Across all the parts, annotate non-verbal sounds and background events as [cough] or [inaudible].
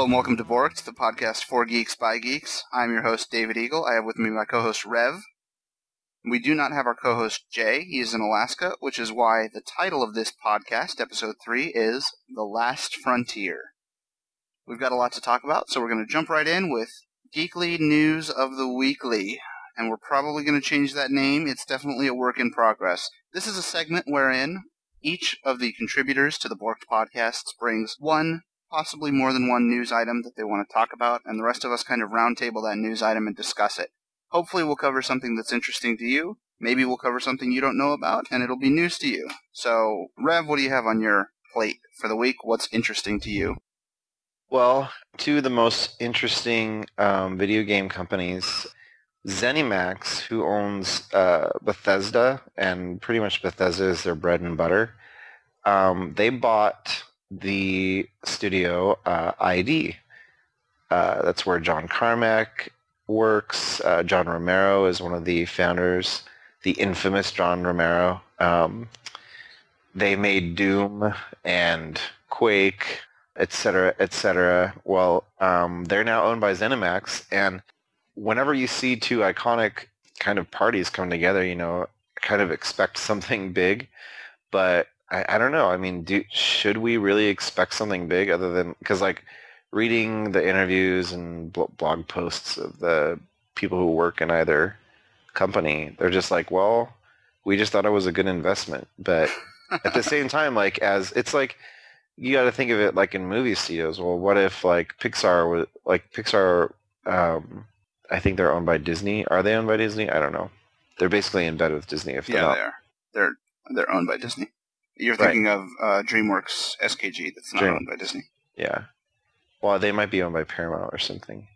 Hello and welcome to Borked, the podcast for geeks by geeks. I'm your host, David Eagle. I have with me my co-host, Rev. We do not have our co-host, Jay. He is in Alaska, which is why the title of this podcast, episode 3, is The Last Frontier. We've got a lot to talk about, so we're going to jump right in with Geekly News of the Weekly. And we're probably going to change that name. It's definitely a work in progress. This is a segment wherein each of the contributors to the Borked podcasts brings one, possibly more than one news item that they want to talk about, and the rest of us kind of roundtable that news item and discuss it. Hopefully we'll cover something that's interesting to you. Maybe we'll cover something you don't know about, and it'll be news to you. So, Rev, what do you have on your plate for the week? What's interesting to you? Well, two of the most interesting um, video game companies, ZeniMax, who owns uh, Bethesda, and pretty much Bethesda is their bread and butter, um, they bought the studio uh, ID. Uh, that's where John Carmack works. Uh, John Romero is one of the founders, the infamous John Romero. Um, they made Doom and Quake, etc., etc. Well, um, they're now owned by ZeniMax, and whenever you see two iconic kind of parties come together, you know, kind of expect something big, but I, I don't know. I mean, do, should we really expect something big other than because like reading the interviews and blog posts of the people who work in either company, they're just like, well, we just thought it was a good investment, but at the same time, like as it's like you got to think of it like in movie studios. Well, what if like Pixar was like Pixar? Um, I think they're owned by Disney. Are they owned by Disney? I don't know. They're basically in bed with Disney. If yeah, not. they are. They're they're owned by Disney. You're thinking right. of uh, DreamWorks SKG. That's not Dream. owned by Disney. Yeah. Well, they might be owned by Paramount or something.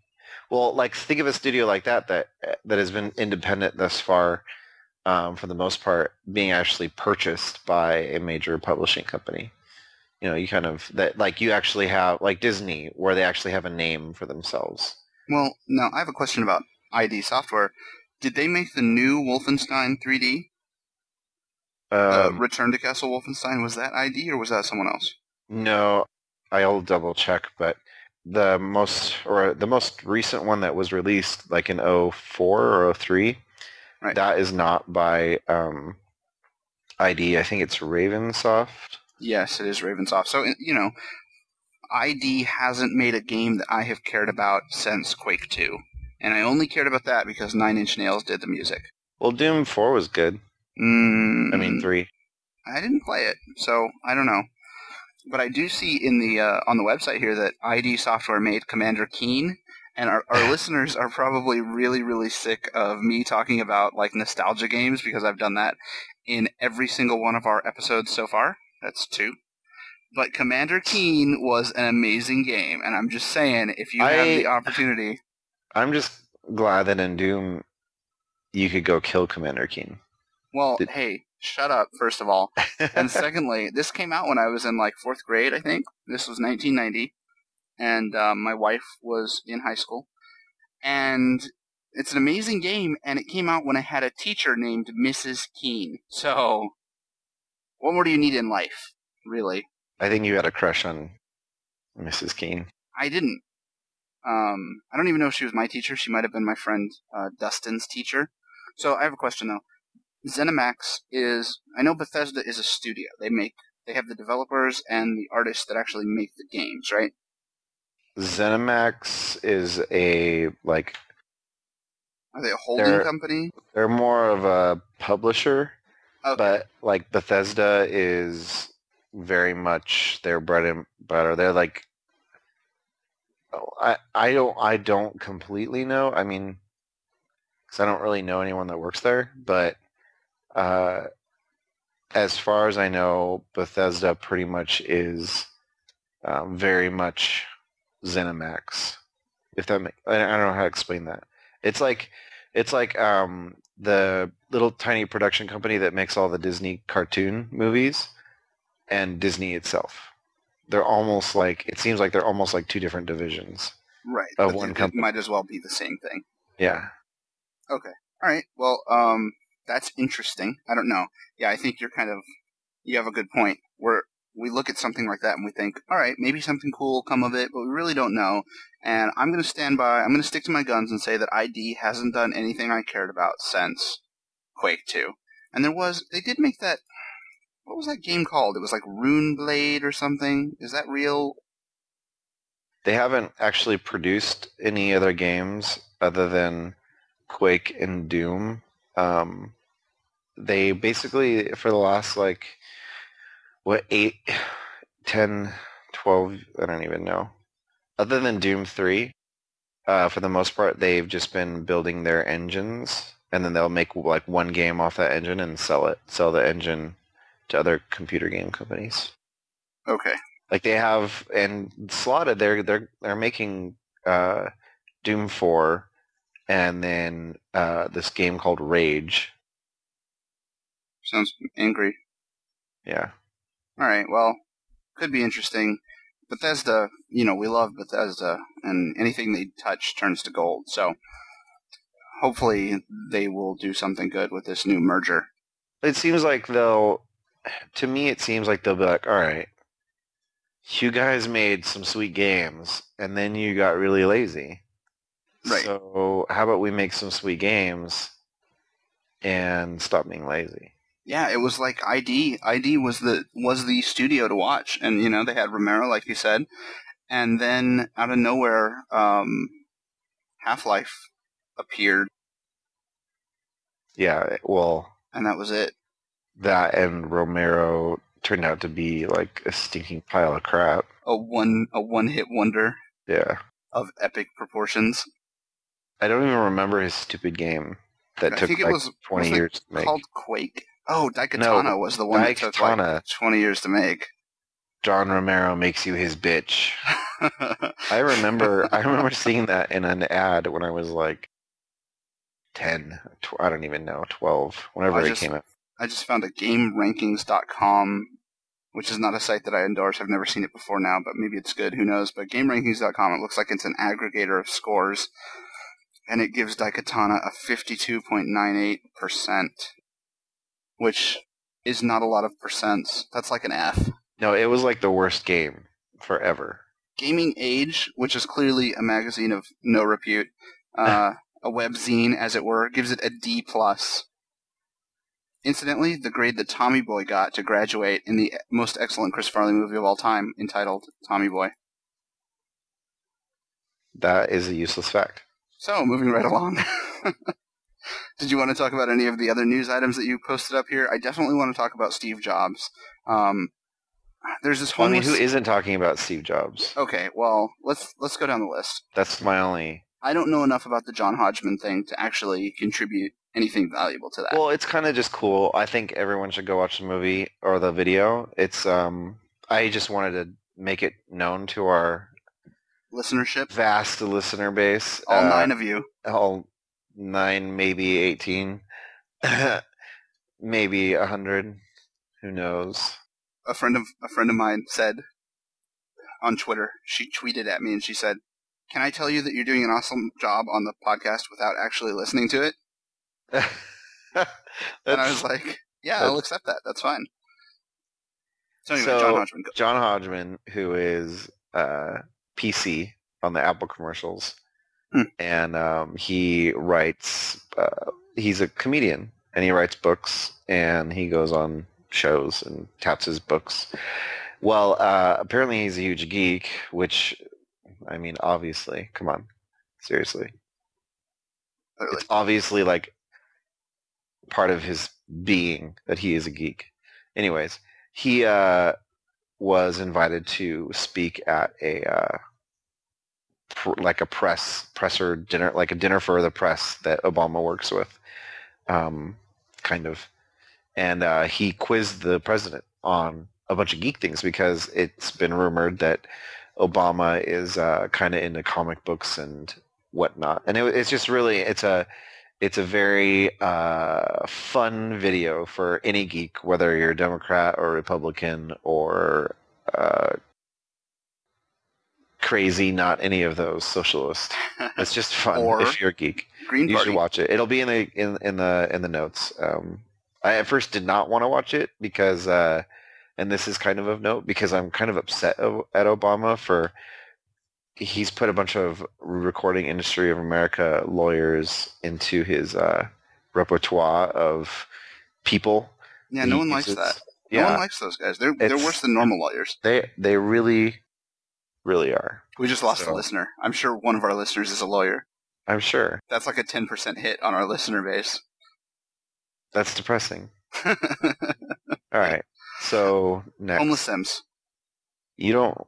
Well, like think of a studio like that that that has been independent thus far, um, for the most part, being actually purchased by a major publishing company. You know, you kind of that like you actually have like Disney, where they actually have a name for themselves. Well, now I have a question about ID Software. Did they make the new Wolfenstein 3D? Um, Return to Castle Wolfenstein was that ID or was that someone else? No, I'll double check, but the most or the most recent one that was released like in 04 or 03 right. that is not by um, id i think it's ravensoft. Yes it is ravensoft. So you know id hasn't made a game that i have cared about since quake 2 and i only cared about that because nine inch nails did the music. Well doom 4 was good mm, i mean 3 i didn't play it so i don't know but I do see in the uh, on the website here that ID Software made Commander Keen, and our, our [laughs] listeners are probably really really sick of me talking about like nostalgia games because I've done that in every single one of our episodes so far. That's two. But Commander Keen was an amazing game, and I'm just saying, if you I, have the [sighs] opportunity, I'm just glad that in Doom you could go kill Commander Keen. Well, Did, hey, shut up, first of all. [laughs] and secondly, this came out when I was in like fourth grade, I think. This was 1990. And um, my wife was in high school. And it's an amazing game, and it came out when I had a teacher named Mrs. Keen. So, what more do you need in life, really? I think you had a crush on Mrs. Keen. I didn't. Um, I don't even know if she was my teacher. She might have been my friend uh, Dustin's teacher. So I have a question though. ZeniMax is I know Bethesda is a studio. They make they have the developers and the artists that actually make the games, right? ZeniMax is a like Are they a holding they're, company? They're more of a publisher. Okay. But like Bethesda is very much their bread and butter. They're like oh, I I don't I don't completely know. I mean, because I don't really know anyone that works there, but uh, as far as I know, Bethesda pretty much is um, very much ZeniMax. If that, make, I don't know how to explain that. It's like it's like um, the little tiny production company that makes all the Disney cartoon movies, and Disney itself. They're almost like it seems like they're almost like two different divisions. Right. Of one company. Might as well be the same thing. Yeah. Okay. All right. Well, um, that's interesting. I don't know. Yeah, I think you're kind of you have a good point. We're we look at something like that and we think, all right, maybe something cool will come of it, but we really don't know. And I'm going to stand by, I'm going to stick to my guns and say that ID hasn't done anything I cared about since Quake 2. And there was, they did make that, what was that game called? It was like Rune Blade or something. Is that real? They haven't actually produced any other games other than Quake and Doom. Um, they basically, for the last like, what, eight, ten, twelve, I don't even know. Other than Doom 3, uh, for the most part, they've just been building their engines, and then they'll make like one game off that engine and sell it, sell the engine to other computer game companies. Okay. Like they have, and slotted, they're they're they're making uh, Doom 4, and then uh, this game called Rage. Sounds angry. Yeah. All right. Well, could be interesting. Bethesda, you know, we love Bethesda, and anything they touch turns to gold. So hopefully they will do something good with this new merger. It seems like they'll, to me, it seems like they'll be like, all right, you guys made some sweet games, and then you got really lazy. Right. So how about we make some sweet games and stop being lazy? Yeah, it was like ID. ID was the was the studio to watch, and you know they had Romero, like you said, and then out of nowhere, um, Half Life appeared, Yeah, well, and that was it. that and Romero turned out to be like a stinking pile of crap. A one a one hit wonder Yeah. of epic proportions. I don't even remember his stupid game that I took think it like was 20 was it years to make. called Quake. Oh, Daikatana was the one that took like twenty years to make. John Romero makes you his bitch. I remember I remember [laughs] seeing that in an ad when I was like 10, tw- I don't even know, 12, whenever I it just- came out. I just found a GameRankings.com, which is not a site that I endorse. I've never seen it before now, but maybe it's good. Who knows? But GameRankings.com, it looks like it's an aggregator of scores, and it gives Daikatana a 52.98%, which is not a lot of percents. That's like an F. No, it was like the worst game forever. Gaming Age, which is clearly a magazine of no repute, [laughs] uh, a webzine as it were, gives it a D plus. Incidentally, the grade that Tommy Boy got to graduate in the most excellent Chris Farley movie of all time, entitled Tommy Boy. That is a useless fact. So, moving right along. [laughs] Did you want to talk about any of the other news items that you posted up here? I definitely want to talk about Steve Jobs. Um, there's this Well, I mean, who isn't talking about Steve Jobs? okay, well, let's let's go down the list. That's my only. I don't know enough about the John Hodgman thing to actually contribute anything valuable to that. Well, it's kind of just cool. I think everyone should go watch the movie or the video. It's um I just wanted to make it known to our Listenership, vast listener base. all uh, nine of you. all nine, maybe eighteen, [laughs] maybe a hundred. Who knows? A friend of a friend of mine said on Twitter. She tweeted at me and she said, "Can I tell you that you're doing an awesome job on the podcast without actually listening to it?" [laughs] And I was like, "Yeah, I'll accept that. That's fine." So anyway, So- John Hodgman. John Hodgman, who is uh, PC on the Apple commercials, Hmm. and um, he writes. Uh, he's a comedian, and he writes books, and he goes on shows and taps his books. Well, uh, apparently he's a huge geek, which, I mean, obviously, come on, seriously, it's obviously like part of his being that he is a geek. Anyways, he uh, was invited to speak at a uh, pr- like a press presser dinner, like a dinner for the press that Obama works with, um, kind of, and uh, he quizzed the president on a bunch of geek things because it's been rumored that Obama is uh, kind of into comic books and whatnot, and it, it's just really it's a it's a very uh, fun video for any geek, whether you're a Democrat or Republican or uh, crazy, not any of those socialist. It's just [laughs] fun if you're a geek. Green You Party. should watch it. It'll be in the in, in the in the notes. Um, I at first did not want to watch it because uh, and this is kind of of note because I'm kind of upset at Obama for he's put a bunch of recording industry of America lawyers into his uh, repertoire of people. Yeah, he no one likes that. No Yeah, one likes those guys. They're they're worse than normal lawyers. they they really, really are. We just lost a listener. I'm sure one of our listeners is a lawyer. I'm sure That's like a 10% hit on our listener base. that's depressing. [laughs] All right, so next, Homeless Sims. you don't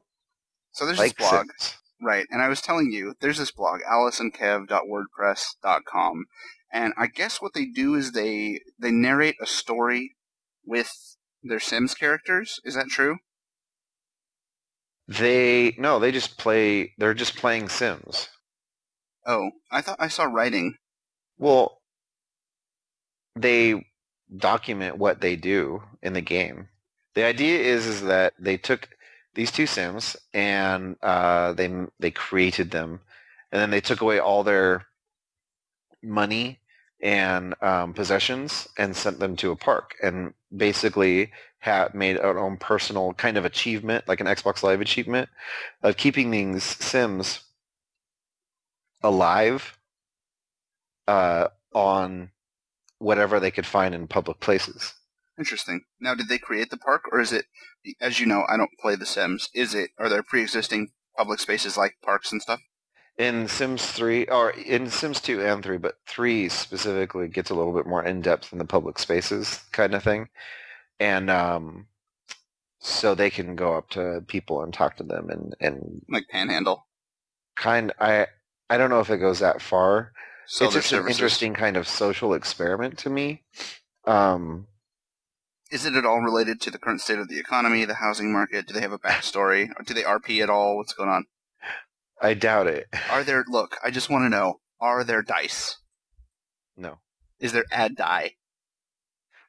So there's like this blog, Sims. Right? And I was telling you, there's this blog, aliceandkev.wordpress.com, and I guess what they do is they they narrate a story with their Sims characters. Is that true? They no, they just play. They're just playing Sims. Oh, I thought I saw writing. Well, they document what they do in the game. The idea is is that they took these two Sims and uh, they they created them, and then they took away all their money and um, possessions and sent them to a park and basically had made our own personal kind of achievement, like an Xbox Live achievement, of keeping these Sims alive uh, on whatever they could find in public places. Interesting. Now, did they create the park, or is it? As you know, I don't play The Sims. Is it? Are there pre-existing public spaces like parks and stuff? In Sims 3, or in Sims 2 and 3, but 3 specifically gets a little bit more in-depth in the public spaces kind of thing. And um, so they can go up to people and talk to them and, and Like Panhandle. kind I I don't know if it goes that far. Sell it's just an interesting kind of social experiment to me. Um, Is it at all related to the current state of the economy, the housing market? Do they have a backstory? Or do they RP at all? What's going on? I doubt it. Are there? Look, I just want to know: Are there dice? No. Is there ad die?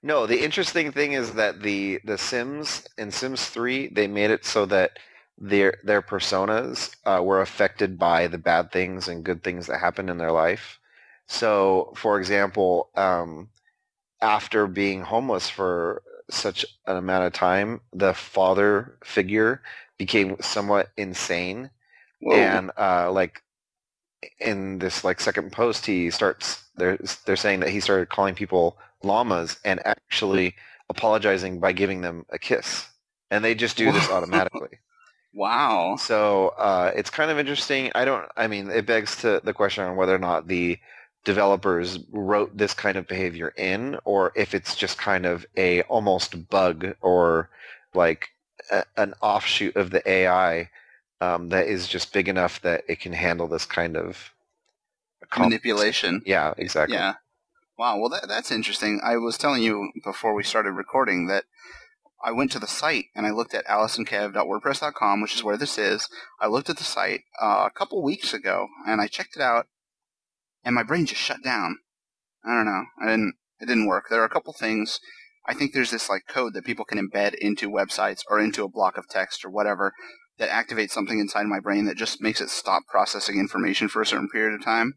No, the interesting thing is that the the Sims in Sims 3 they made it so that their their personas uh, were affected by the bad things and good things that happened in their life. So, for example, um, after being homeless for such an amount of time, the father figure became somewhat insane Whoa. and uh, like in this like second post he starts they're they're saying that he started calling people llamas and actually apologizing by giving them a kiss and they just do this [laughs] automatically wow. so uh, it's kind of interesting i don't i mean it begs to the question on whether or not the developers wrote this kind of behavior in or if it's just kind of a almost bug or like a, an offshoot of the ai um, that is just big enough that it can handle this kind of comp- Manipulation. Yeah, exactly. Yeah. Wow. Well, that, that's interesting. I was telling you before we started recording that I went to the site and I looked at aliceandkev.wordpress.com, which is where this is. I looked at the site uh, a couple weeks ago and I checked it out, and my brain just shut down. I don't know. I didn't. It didn't work. There are a couple things. I think there's this like code that people can embed into websites or into a block of text or whatever that activates something inside my brain that just makes it stop processing information for a certain period of time.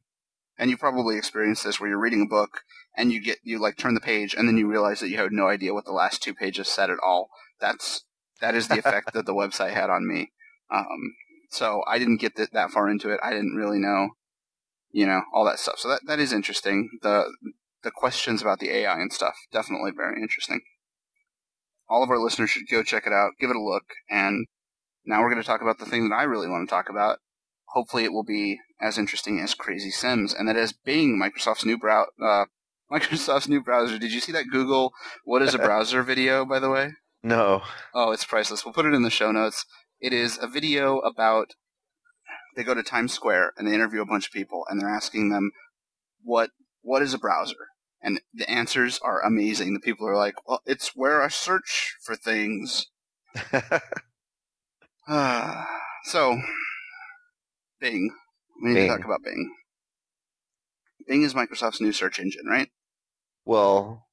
And you probably experienced this where you're reading a book and you get you like turn the page and then you realize that you had no idea what the last two pages said at all. That's that is the effect [laughs] that the website had on me. Um, so I didn't get that, that far into it. I didn't really know, you know, all that stuff. So that that is interesting. The the questions about the AI and stuff definitely very interesting. All of our listeners should go check it out, give it a look, and now we're going to talk about the thing that I really want to talk about. Hopefully, it will be as interesting as Crazy Sims, and that is Bing, Microsoft's new brow, uh, [laughs] Microsoft's new browser. Did you see that Google "What is a browser?" video? By the way, No. oh, it's priceless. We'll put it in the show notes. It is a video about they go to Times Square and they interview a bunch of people, and they're asking them what what is a browser, and the answers are amazing. The people are like, "Well, it's where I search for things." Ah, [sighs] so, Bing. We need Bing. to talk about Bing. Bing is Microsoft's new search engine, right? well,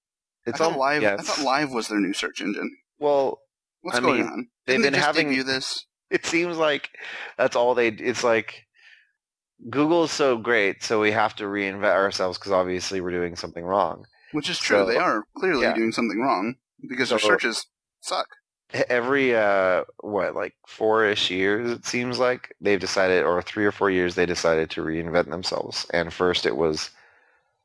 it's all Live. yeah, I thought Live was their new search engine. Well, What's I going mean, on? they've Didn't they been just having- this, [laughs] it seems like that's all they. It's like Google is so great, so we have to reinvent ourselves because obviously we're doing something wrong. which is true. So- they are clearly yeah. doing something wrong because their searches suck. every uh what like four-ish years it seems like they've decided or three or four years they decided to reinvent themselves and first it was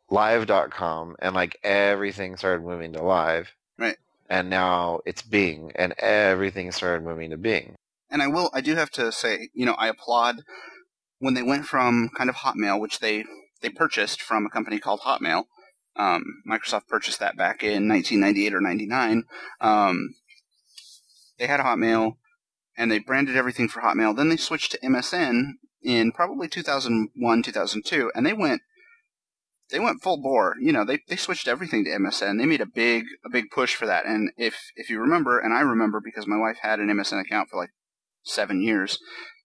live.com and like everything started moving to live Right. and now it's bing and everything started moving to bing And I will, I do have to say, you know, I applaud when they went from kind of Hotmail, which they they purchased from a company called Hotmail. Um, Microsoft purchased that back in 1998 or 99. Um, they had Hotmail, and they branded everything for Hotmail. Then they switched to MSN in probably 2001, 2002, and they went they went full bore. You know, they, they switched everything to MSN. They made a big a big push for that. And if if you remember, and I remember because my wife had an MSN account for like seven years,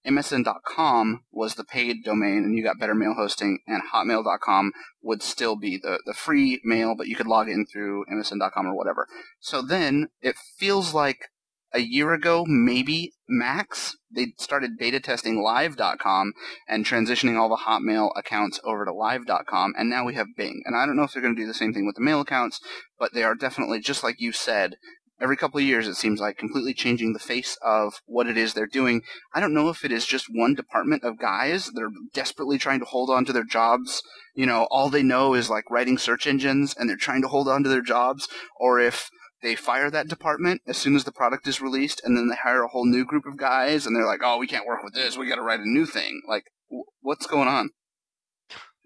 MSN.com was the paid domain, and you got better mail hosting. And Hotmail.com would still be the the free mail, but you could log in through MSN.com or whatever. So then it feels like a year ago, maybe max, they started beta testing live.com and transitioning all the Hotmail accounts over to live.com, and now we have Bing. And I don't know if they're going to do the same thing with the mail accounts, but they are definitely, just like you said, every couple of years it seems like completely changing the face of what it is they're doing. I don't know if it is just one department of guys that are desperately trying to hold on to their jobs. You know, all they know is like writing search engines and they're trying to hold on to their jobs, or if they fire that department as soon as the product is released, and then they hire a whole new group of guys, and they're like, "Oh, we can't work with this. We got to write a new thing." Like, w- what's going on?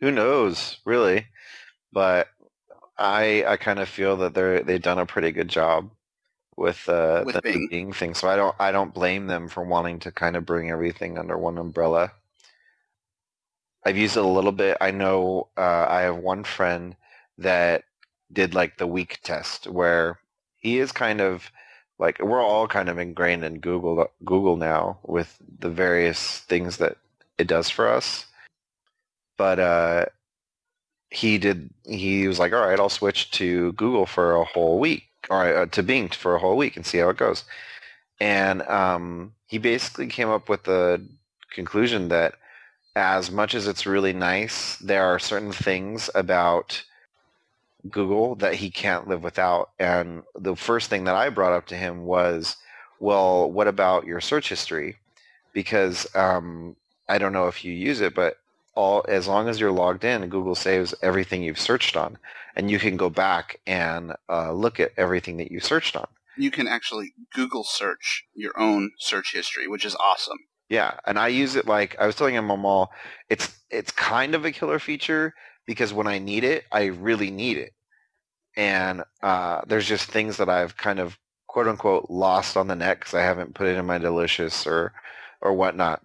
who knows really but i i kind of feel that they're they've done a pretty good job with uh With the Bing. Bing thing so i don't i don't blame them for wanting to kind of bring everything under one umbrella. I've used it a little bit. I know uh i have one friend that did like the week test where he is kind of like we're all kind of ingrained in google google now with the various things that it does for us. But uh he did he was like all right i'll switch to google for a whole week or uh, to bing for a whole week and see how it goes. And um, he basically came up with the conclusion that as much as it's really nice there are certain things about google that he can't live without. And the first thing that i brought up to him was well what about your search history? Because um, i don't know if you use it but all as long as you're logged in, Google saves everything you've searched on, and you can go back and uh, look at everything that you searched on. You can actually Google search your own search history, which is awesome. Yeah, and I use it like I was telling him all. It's it's kind of a killer feature because when I need it, I really need it, and uh, there's just things that I've kind of quote unquote lost on the net because I haven't put it in my delicious or or whatnot.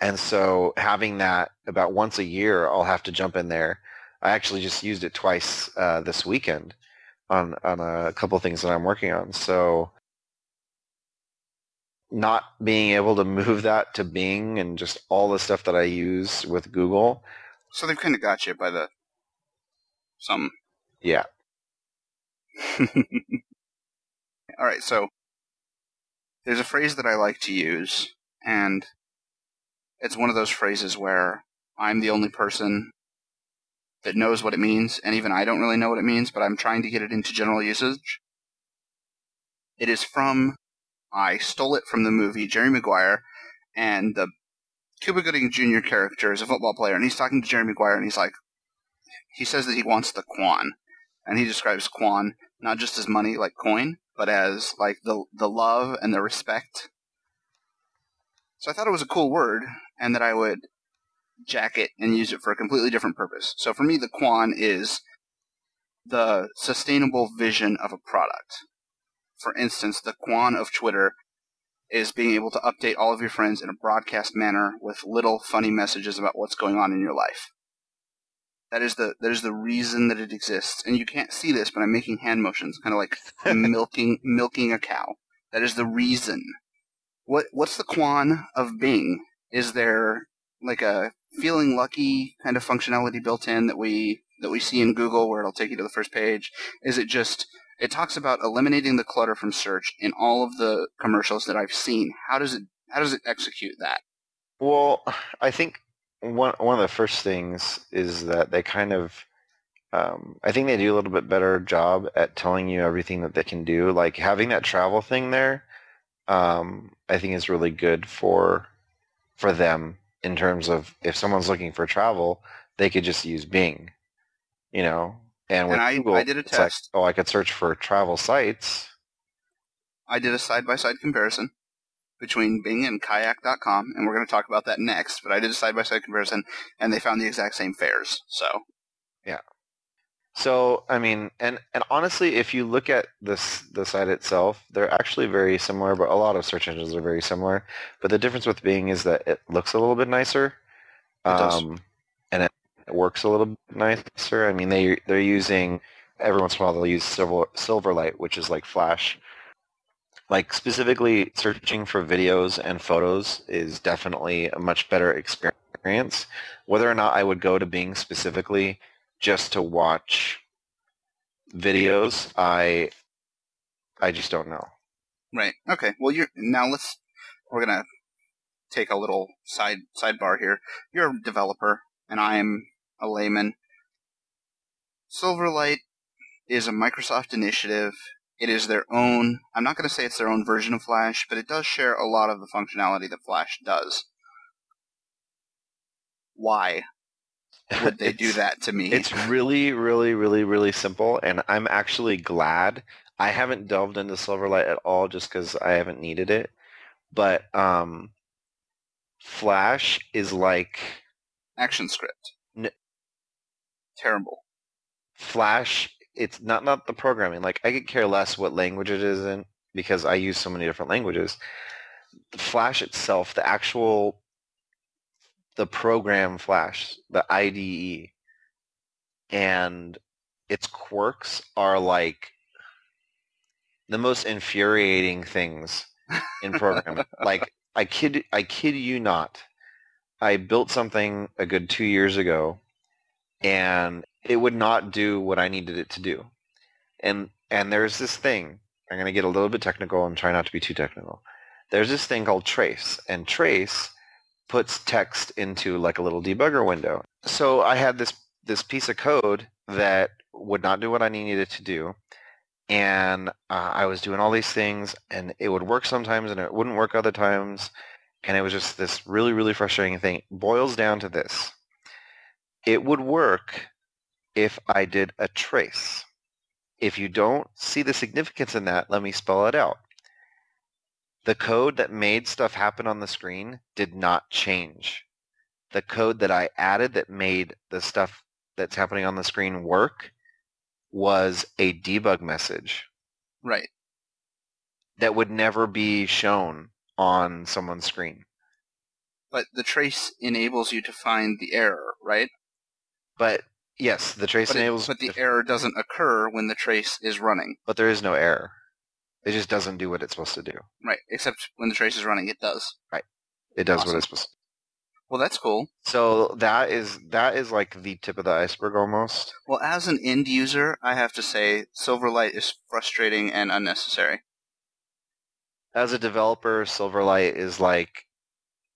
And so having that about once a year, I'll have to jump in there. I actually just used it twice uh, this weekend on on a couple of things that I'm working on. So not being able to move that to Bing and just all the stuff that I use with Google, So they've kind of got you by the some. yeah, [laughs] All right, so there's a phrase that I like to use, and it's one of those phrases where I'm the only person that knows what it means, and even I don't really know what it means, but I'm trying to get it into general usage. It is from, I stole it from the movie Jerry Maguire, and the Cuba Gooding Jr. character is a football player, and he's talking to Jerry Maguire, and he's like, he says that he wants the Quan, and he describes Quan not just as money like coin, but as like the the love and the respect. So I thought it was a cool word, and that I would jack it and use it for a completely different purpose. So for me, the Quan is the sustainable vision of a product. For instance, the Quan of Twitter is being able to update all of your friends in a broadcast manner with little funny messages about what's going on in your life. That is the that is the reason that it exists, and you can't see this, but I'm making hand motions, kind of like [laughs] milking milking a cow. That is the reason. What what's the Quan of Bing? Is there like a feeling lucky kind of functionality built in that we that we see in Google where it'll take you to the first page? Is it just it talks about eliminating the clutter from search in all of the commercials that I've seen. How does it how does it execute that? Well, I think one one of the first things is that they kind of Um, I think they do a little bit better job at telling you everything that they can do. Like having that travel thing there, um, I think is really good for for them in terms of if someone's looking for travel, they could just use Bing, you know. And with And I- Google, I did a it's like, oh, I could search for travel sites. I did a side by side comparison between Bing and Kayak.com, and we're going to talk about that next. But I did a side by side comparison, and they found the exact same fares. So So I mean, and and honestly, if you look at this the site itself, they're actually very similar. But a lot of search engines are very similar. But the difference with Bing is that it looks a little bit nicer, um, and it, it works a little bit nicer. I mean, they they're using every once in a while they'll use Silver Silverlight, which is like Flash. Like specifically searching for videos and photos is definitely a much better experience. Whether or not I would go to Bing specifically just to watch videos, I I just don't know. right, okay. Well, you're now let's we're to take a little side sidebar here. You're a developer, and I am a layman. Silverlight is a Microsoft initiative. It is their own. I'm not going to say it's their own version of Flash, but it does share a lot of the functionality that Flash does. Why would they do that to me? It's really, really, really, really simple, and I'm actually glad. I haven't delved into Silverlight at all just because I haven't needed it. But um, Flash is like Action script. N- Terrible. Flash. It's not not the programming. Like I could care less what language it is in because I use so many different languages. The Flash itself, the actual, the program Flash, the IDE, and its quirks are like the most infuriating things in programming. [laughs] like I kid I kid you not. I built something a good 2 years ago and it would not do what I needed it to do. And and there's this thing. I'm going to get a little bit technical and try not to be too technical. There's this thing called trace and trace puts text into like a little debugger window. So I had this this piece of code that would not do what I needed it to do. And uh, I was doing all these things and it would work sometimes and it wouldn't work other times. And it was just this really, really frustrating thing. It boils down to this. It would work if I did a trace. If you don't see the significance in that, let me spell it out. The code that made stuff happen on the screen did not change. The code that I added that made the stuff that's happening on the screen work was a debug message Right. that would never be shown on someone's screen. But the trace enables you to find the error, right? But yes, the trace But, it- enables, but the error doesn't occur when the trace is running. but there is no error. It just doesn't do what it's supposed to do. Right. Except when the trace is running, it does. Right. It does Awesome. what it's supposed to. Well, that's cool. So that is that is like the tip of the iceberg almost. Well, as an end user, I have to say Silverlight is frustrating and unnecessary. As a developer, Silverlight is like,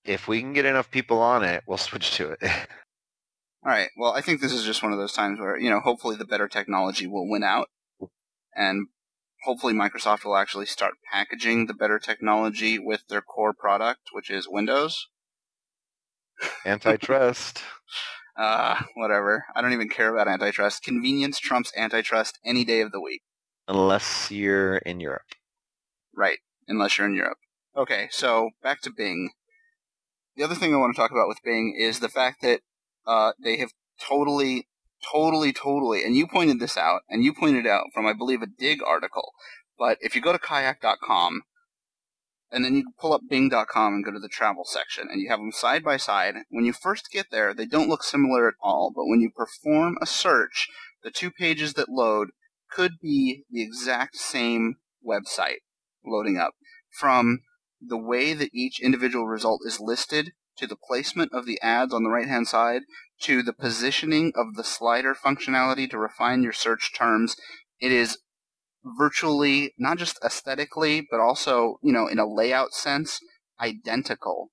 if we can get enough people on it, we'll [laughs] switch to it. All right. Well, I think this is just one of those times where, you know, hopefully the better technology will win out. And hopefully Microsoft will actually start packaging the better technology with their core product, which is Windows. Antitrust. [laughs] Uh, whatever. I don't even care about antitrust. Convenience trumps antitrust any day of the week. Unless you're in Europe. Right. Unless you're in Europe. Okay, so back to Bing. The other thing I want to talk about with Bing is the fact that uh, they have totally, totally, totally, and you pointed this out, and you pointed out from, I believe, a Digg article. But if you go to kayak.com, and then you pull up bing.com and go to the travel section, and you have them side by side, when you first get there, they don't look similar at all, but when you perform a search, the two pages that load could be the exact same website loading up. From the way that each individual result is listed, to the placement of the ads on the right hand side, to the positioning of the slider functionality to refine your search terms, it is virtually, not just aesthetically, but also, you know, in a layout sense, identical.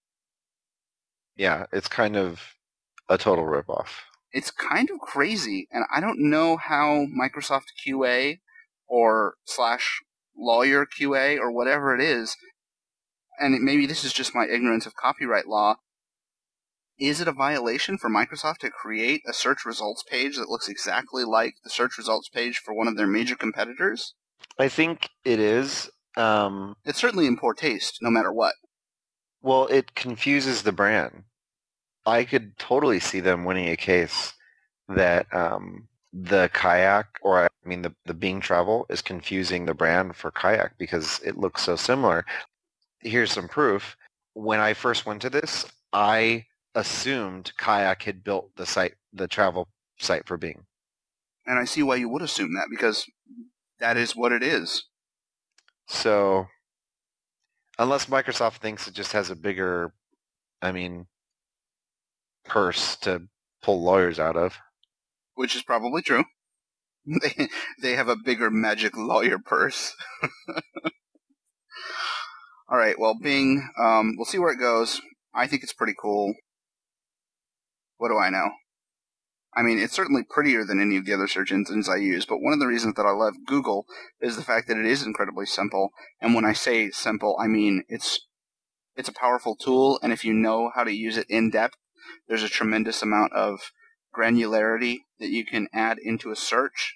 Yeah, it's kind of a total ripoff. it's kind of crazy, and I don't know how Microsoft QA or slash lawyer QA or whatever it is, and maybe this is just my ignorance of copyright law. Is it a violation for Microsoft to create a search results page that looks exactly like the search results page for one of their major competitors? I think it is. Um, it's certainly in poor taste, no matter what. Well, it confuses the brand. I could totally see them winning a case that um, the kayak, or I mean the, the Bing Travel, is confusing the brand for kayak because it looks so similar. Here's some proof. When I first went to this, I assumed kayak had built the site, the travel site for Bing. And I see why you would assume that because that is what it is. So, unless Microsoft thinks it just has a bigger, I mean, purse to pull lawyers out of. Which is probably true. [laughs] They, they have a bigger magic lawyer purse. [laughs] All right, well, Bing, um, we'll see where it goes. I think it's pretty cool. What do I know? I mean, it's certainly prettier than any of the other search engines I use, but one of the reasons that I love Google is the fact that it is incredibly simple. And when I say simple, I mean it's it's a powerful tool, and if you know how to use it in depth, there's a tremendous amount of granularity that you can add into a search.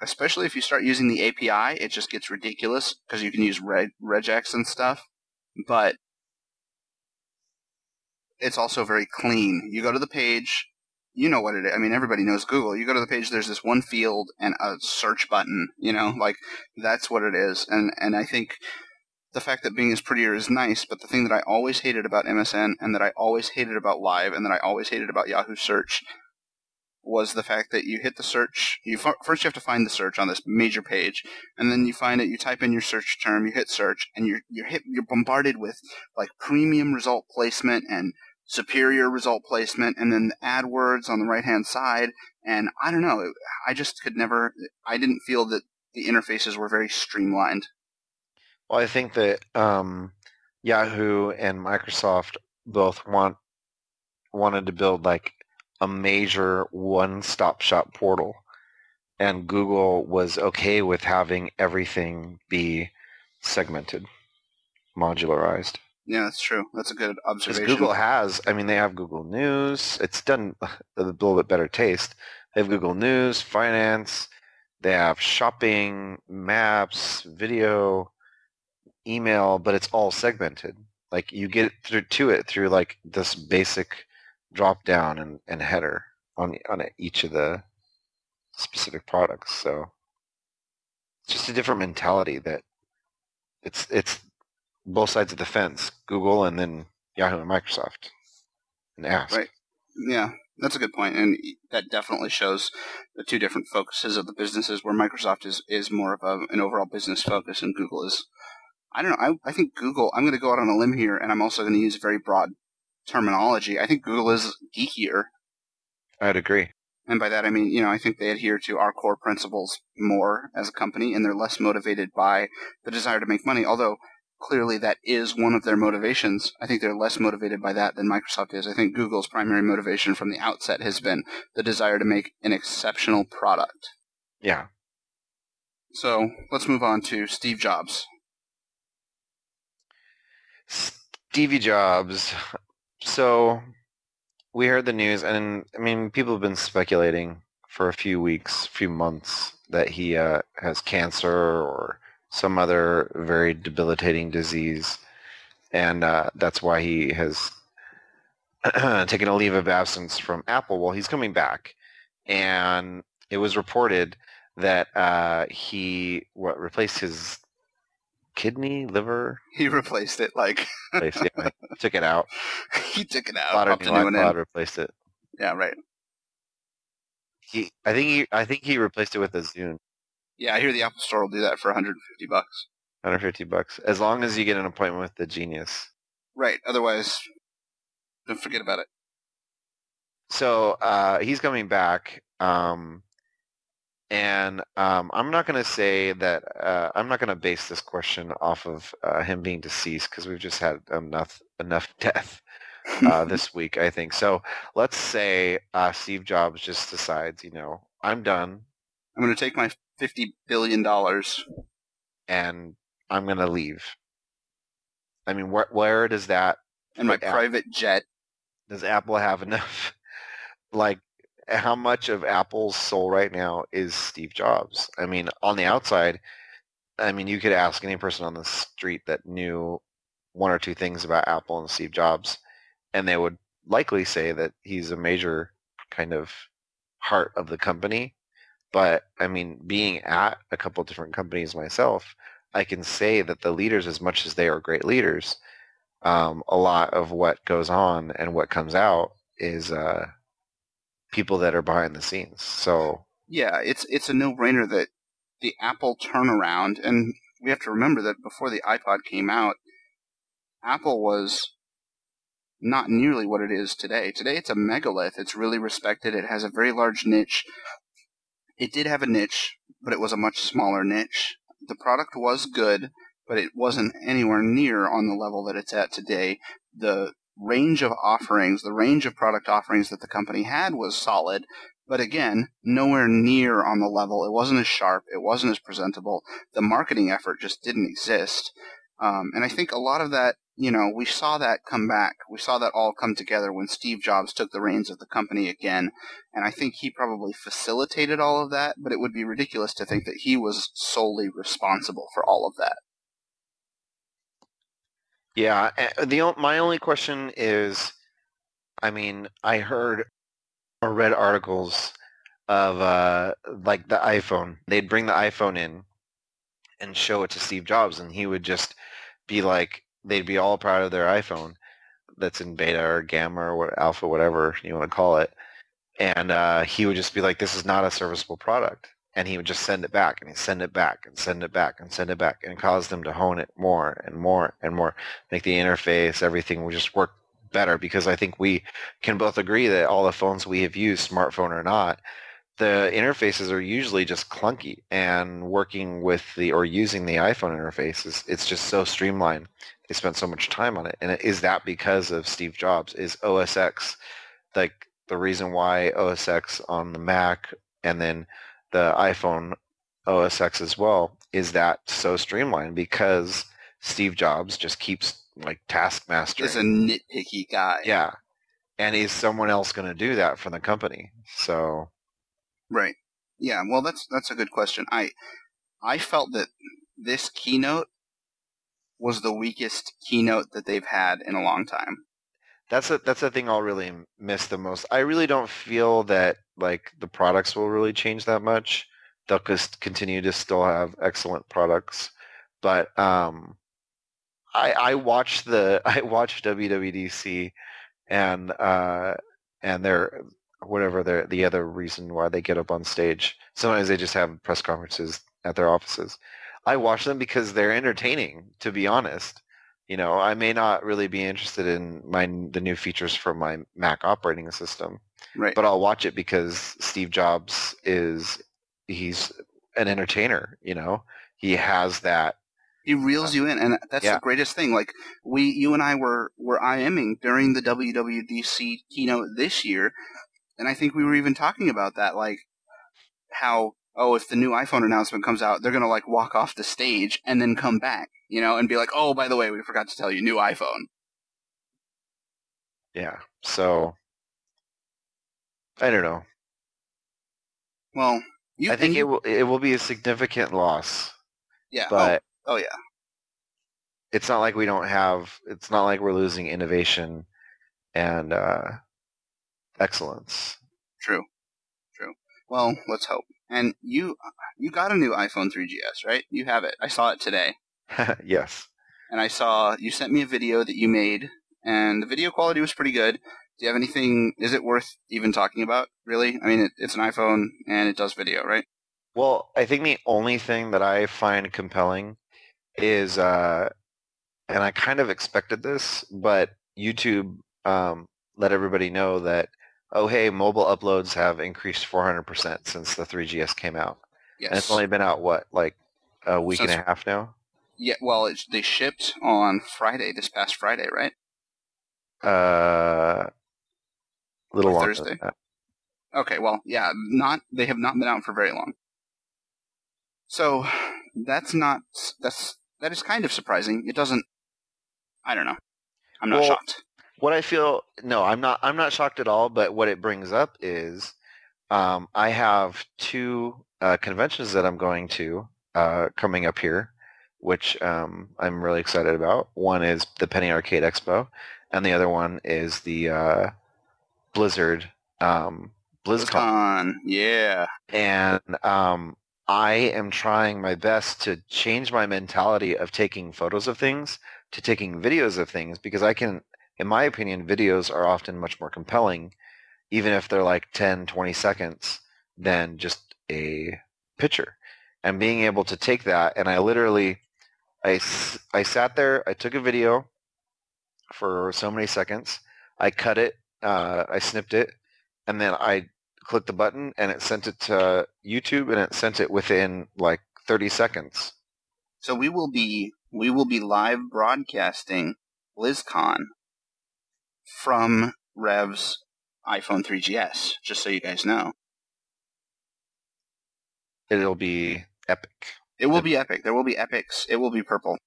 Especially if you start using the API, it just gets ridiculous because you can use reg- regex and stuff. But it's also very clean. You go to the page, you know what it is. I mean, everybody knows Google. You go to the page, there's this one field and a search button. You know, like that's what it is. And and I think the fact that Bing is prettier is nice, but the thing that I always hated about MSN and that I always hated about Live and that I always hated about Yahoo Search was the fact that you hit the search. You first you have to find the search on this major page, and then you find it. You type in your search term, you hit search, and you're you're hit, you're bombarded with like premium result placement and superior result placement, and then the AdWords on the right hand side. And I don't know, I just could never. I didn't feel that the interfaces were very streamlined. Well, I think that um, Yahoo and Microsoft both want wanted to build like a major one-stop shop portal and Google was okay with having everything be segmented, modularized. Yeah, that's true. That's a good observation. Google has, I mean, they have Google News. It's done [laughs] a little bit better taste. They have Google News, finance. They have shopping, maps, video, email, but it's all segmented. Like you get through to it through like this basic drop down and, and header on on each of the specific products. So it's just a different mentality that it's it's both sides of the fence, Google and then Yahoo and Microsoft, and Ask. Right. Yeah, that's a good point, and that definitely shows the two different focuses of the businesses. Where Microsoft is is more of a, an overall business focus, and Google is. I don't know. I, I think Google. I'm going to go out on a limb here, and I'm also going to use very broad terminology. I think Google is geekier. I'd agree. And by that I mean, you know, I think they adhere to our core principles more as a company, and they're less motivated by the desire to make money. Although clearly that is one of their motivations. I think they're less motivated by that than Microsoft is. I think Google's primary motivation from the outset has been the desire to make an exceptional product. Yeah. So let's move on to Steve Jobs. Stevie Jobs. So we heard the news, and I mean, people have been speculating for a few weeks, few months, that he uh, has cancer or some other very debilitating disease, and uh, that's why he has [clears throat] taken a leave of absence from Apple. Well, he's coming back, and it was reported that uh, he what replaced his kidney, liver. He replaced it like [laughs] replaced, yeah, took it out. he took it out. A new one replaced it. Yeah, right. He, I think he, I think he replaced it with a Zune. Yeah, I hear the Apple Store will do that for 150 bucks. 150 bucks, as long as you get an appointment with the genius. Right. Otherwise, don't forget about it. So uh, he's coming back. Um, and um, I'm not going to say that uh, I'm not going to base this question off of uh, him being deceased because we've just had enough enough [laughs] death. uh, this [laughs] week, I think. So let's say uh, Steve Jobs just decides, you know, I'm done. I'm going to take my fifty billion dollars and I'm going to leave. I mean, where where does that and my private jet? Does Apple have enough? [laughs] like, how much of Apple's soul right now is Steve Jobs? I mean, on the outside, I mean, you could ask any person on the street that knew one or two things about Apple and Steve Jobs, and they would likely say that he's a major kind of heart of the company. But I mean, being at a couple different companies myself, I can say that the leaders, as much as they are great leaders, um, a lot of what goes on and what comes out is uh, people that are behind the scenes. So yeah, it's it's a no brainer that the Apple turnaround, and we have to remember that before the iPod came out, Apple was not nearly what it is today. Today it's a megalith. It's really respected. It has a very large niche. It did have a niche, but it was a much smaller niche. The product was good, but it wasn't anywhere near on the level that it's at today. The range of offerings, the range of product offerings that the company had was solid, but again, nowhere near on the level. It wasn't as sharp. It wasn't as presentable. The marketing effort just didn't exist. Um, and I think a lot of that, you know, we saw that come back. We saw that all come together when Steve Jobs took the reins of the company again. And I think he probably facilitated all of that, but it would be ridiculous to think that he was solely responsible for all of that. Yeah, the my only question is, I mean, I heard or read articles of uh, like the iPhone. They'd bring the iPhone in and show it to Steve Jobs, and he would just be like, they'd be all proud of their iPhone that's in beta or gamma or what, alpha, whatever you want to call it. And uh, he would just be like, this is not a serviceable product. And he would just send it back and he'd send it back and send it back and send it back and cause them to hone it more and more and more. Make the interface, everything would just work better because I think we can both agree that all the phones we have used, smartphone or not, the interfaces are usually just clunky and working with the or using the iphone interface is it's just so streamlined. They spent so much time on it and is that because of steve jobs? Is os x like the reason why os x on the mac and then the iphone os x as well is that so streamlined because steve jobs just keeps like taskmaster is a nitpicky guy. Yeah and is someone else going to do that for the company so Right. Yeah. Well, that's that's a good question. I I felt that this keynote was the weakest keynote that they've had in a long time. That's a, that's the thing I'll really miss the most. I really don't feel that like the products will really change that much. They'll just continue to still have excellent products, but um, I I watched the [laughs] I watched WWDC and uh, and their whatever the the other reason why they get up on stage. Sometimes they just have press conferences at their offices. I watch them because they're entertaining. To be honest, you know, I may not really be interested in my the new features for my Mac operating system, right? But I'll watch it because Steve Jobs is he's an entertainer. You know, he has that he reels uh, you in, and that's yeah. the greatest thing. Like we, you and I were were IMing during the WWDC keynote this year, and I think we were even talking about that, like how oh, if the new iPhone announcement comes out, they're gonna like walk off the stage and then come back, you know, and be like, oh, by the way, we forgot to tell you, new iPhone. Yeah. So I don't know. Well, you, I think you, it will it will be a significant loss. Yeah. But oh, oh yeah. It's not like we don't have. It's not like we're losing innovation and uh, excellence. True, true. Well, let's hope. And you, you got a new iPhone 3GS, right? You have it. I saw it today. [laughs] yes. And I saw you sent me a video that you made, and the video quality was pretty good. Do you have anything? Is it worth even talking about? Really? I mean, it, it's an iPhone and it does video, right? Well, I think the only thing that I find compelling is, uh, and I kind of expected this, but YouTube um, let everybody know that oh hey, mobile uploads have increased 400% since the 3GS came out. Yes. And it's only been out what like a week since, and a half now. Yeah, well, they shipped on Friday, this past Friday, right? Uh, a little Or longer Thursday? Okay, well, yeah, not they have not been out for very long. So that's not that's that is kind of surprising. It doesn't. I don't know. I'm not Well, shocked. What I feel, no, I'm not. I'm not shocked at all. But what it brings up is, um, I have two uh, conventions that I'm going to uh, coming up here, which um, I'm really excited about. One is the Penny Arcade Expo, and the other one is the uh, Blizzard um, BlizzCon. BlizzCon, yeah. and um, I am trying my best to change my mentality of taking photos of things to taking videos of things because I can, in my opinion, videos are often much more compelling, even if they're like 10, 20 seconds, than just a picture. And being able to take that, and I literally, I, I sat there, I took a video for so many seconds, I cut it, uh, I snipped it, and then I clicked the button and it sent it to YouTube and it sent it within like 30 seconds. So we will be we will be live broadcasting BlizzCon from Rev's iPhone 3GS. Just so you guys know, It'll be epic. it will be epic. There will be epics. It will be purple.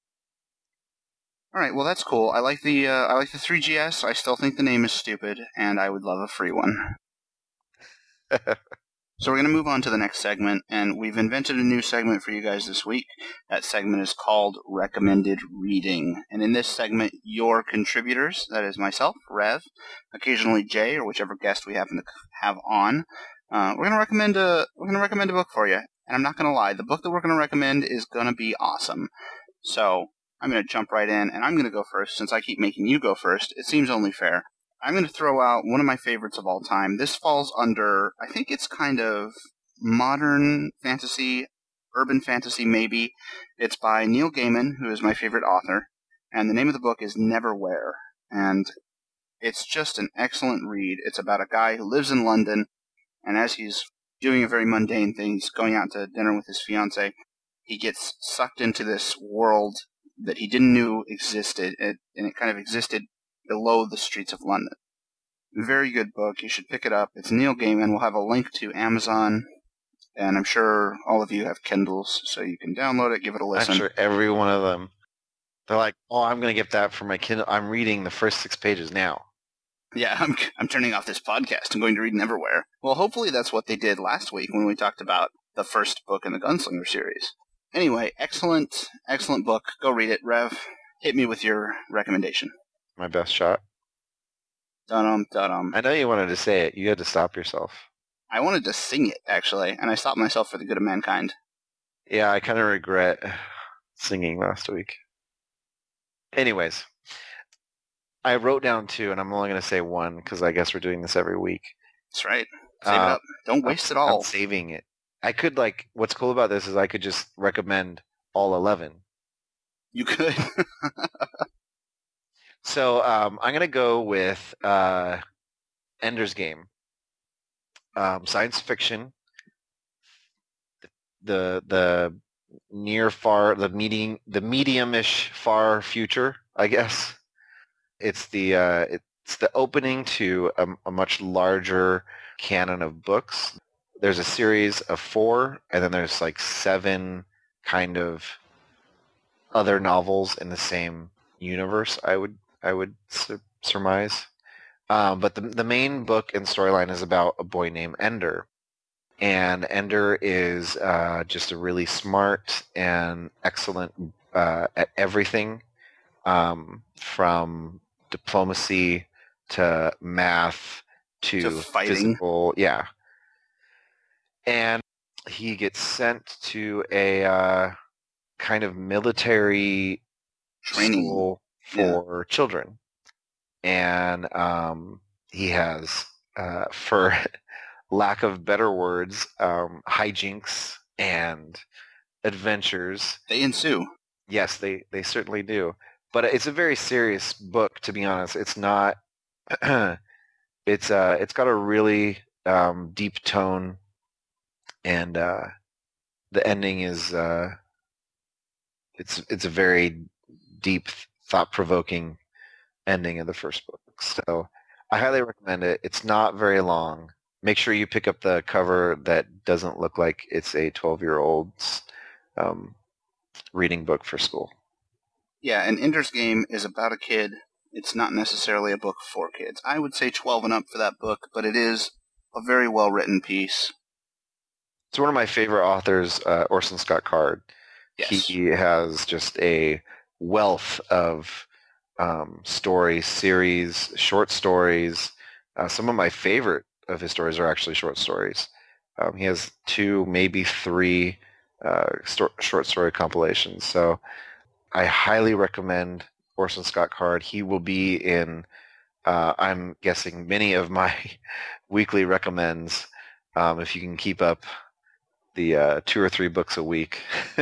All right, well that's cool. I like the uh, I like the 3GS. I still think the name is stupid, and I would love a free one. [laughs] So we're going to move on to the next segment, and we've invented a new segment for you guys this week. That segment is called Recommended Reading. And in this segment, your contributors, that is myself, Rev, occasionally Jay, or whichever guest we happen to have on, uh, we're going to recommend a we're going to recommend a book for you. And I'm not going to lie, the book that we're going to recommend is going to be awesome. So I'm going to jump right in, and I'm going to go first since I keep making you go first. It seems only fair. I'm going to throw out one of my favorites of all time. This falls under, I think it's kind of modern fantasy, urban fantasy, maybe. It's by Neil Gaiman, who is my favorite author, and the name of the book is Neverwhere. And it's just an excellent read. It's about a guy who lives in London, and as he's doing a very mundane thing, he's going out to dinner with his fiance. He gets sucked into this world that he didn't know existed, and and it kind of existed below the streets of London. Very good book. You should pick it up. It's Neil Gaiman. We'll have a link to Amazon, and I'm sure all of you have Kindles, so you can download it, give it a listen. I'm sure every one of them. They're like, oh, I'm going to get that for my Kindle. I'm reading the first six pages now. Yeah, I'm, I'm turning off this podcast. I'm going to read Neverwhere. Well, hopefully that's what they did last week when we talked about the first book in the Gunslinger series. Anyway, excellent, excellent book. Go read it. Rev, hit me with your recommendation. My best shot. Dum dum. I know you wanted to say it. You had to stop yourself. I wanted to sing it actually, and I stopped myself for the good of mankind. Yeah, I kind of regret [sighs] singing last week. Anyways, I wrote down two, and I'm only going to say one because I guess we're doing this every week. That's right. Save it Uh, up. Don't waste it all. I'm saving it. I could like. What's cool about this is I could just recommend all eleven. You could. [laughs] So um, I'm gonna go with uh, Ender's Game. Um, science fiction. The the near far the medium the medium-ish far future, I guess. It's the uh, it's the opening to a, a much larger canon of books. There's a series of four, and then there's like seven kind of other novels in the same universe. I would I would sur- surmise. Um, but the the main book and storyline is about a boy named Ender, and Ender is uh, just a really smart and excellent uh, at everything, um, from diplomacy to math to, To fighting. physical. Yeah, and he gets sent to a uh, kind of military Training. school Yeah. for children, and um, he has, uh, for [laughs] lack of better words, um, hijinks and adventures. They ensue. Yes, they they certainly do. But it's a very serious book, to be honest. It's not. [clears throat] it's uh, it's got a really um, deep tone, and uh, the ending is uh, it's it's a very deep, thought provoking ending of the first book. So I highly recommend it. It's not very long. Make sure you pick up the cover that doesn't look like it's a 12-year-old's um, reading book for school. Yeah, and Ender's Game is about a kid. It's not necessarily a book for kids. I would say 12 and up for that book, but it is a very well written piece. It's one of my favorite authors, uh, Orson Scott Card. Yes. He has just a wealth of um, stories, series, short stories. Uh, some of my favorite of his stories are actually short stories. Um, he has two, maybe three uh, sto- short story compilations. So I highly recommend Orson Scott Card. He will be in, uh, I'm guessing, many of my [laughs] weekly recommends. Um, if you can keep up the uh, two or three books a week, [laughs]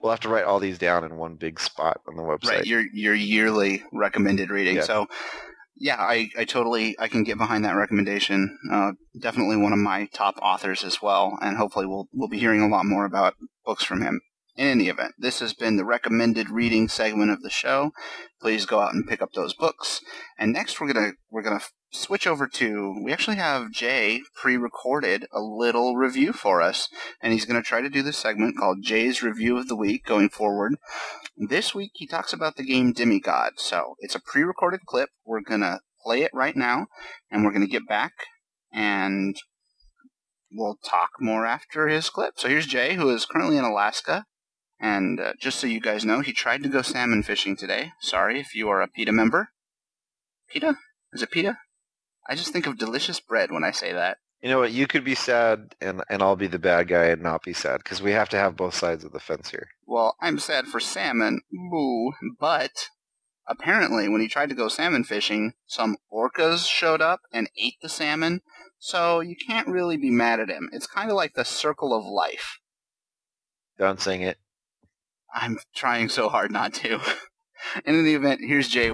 we'll have to write all these down in one big spot on the website. Right, your your yearly recommended reading. Yeah. So, yeah, I, I totally I can get behind that recommendation. Uh, definitely one of my top authors as well, and hopefully we'll we'll be hearing a lot more about books from him. In any event, this has been the recommended reading segment of the show. Please go out and pick up those books. And next, we're gonna we're gonna switch over to we actually have Jay pre-recorded a little review for us, and he's gonna try to do this segment called Jay's Review of the Week going forward. This week he talks about the game Demigod. So it's a pre-recorded clip. We're gonna play it right now, and we're gonna get back and we'll talk more after his clip. So here's Jay, who is currently in Alaska. And uh, just so you guys know, he tried to go salmon fishing today. Sorry if you are a PETA member. PETA? Is it PETA? I just think of delicious bread when I say that. You know what? You could be sad, and and I'll be the bad guy and not be sad because we have to have both sides of the fence here. Well, I'm sad for salmon, boo, but apparently when he tried to go salmon fishing, some orcas showed up and ate the salmon, so you can't really be mad at him. It's kind of like the circle of life. Don't sing it. I'm trying so hard not to. And [laughs] in any event, here's Jay.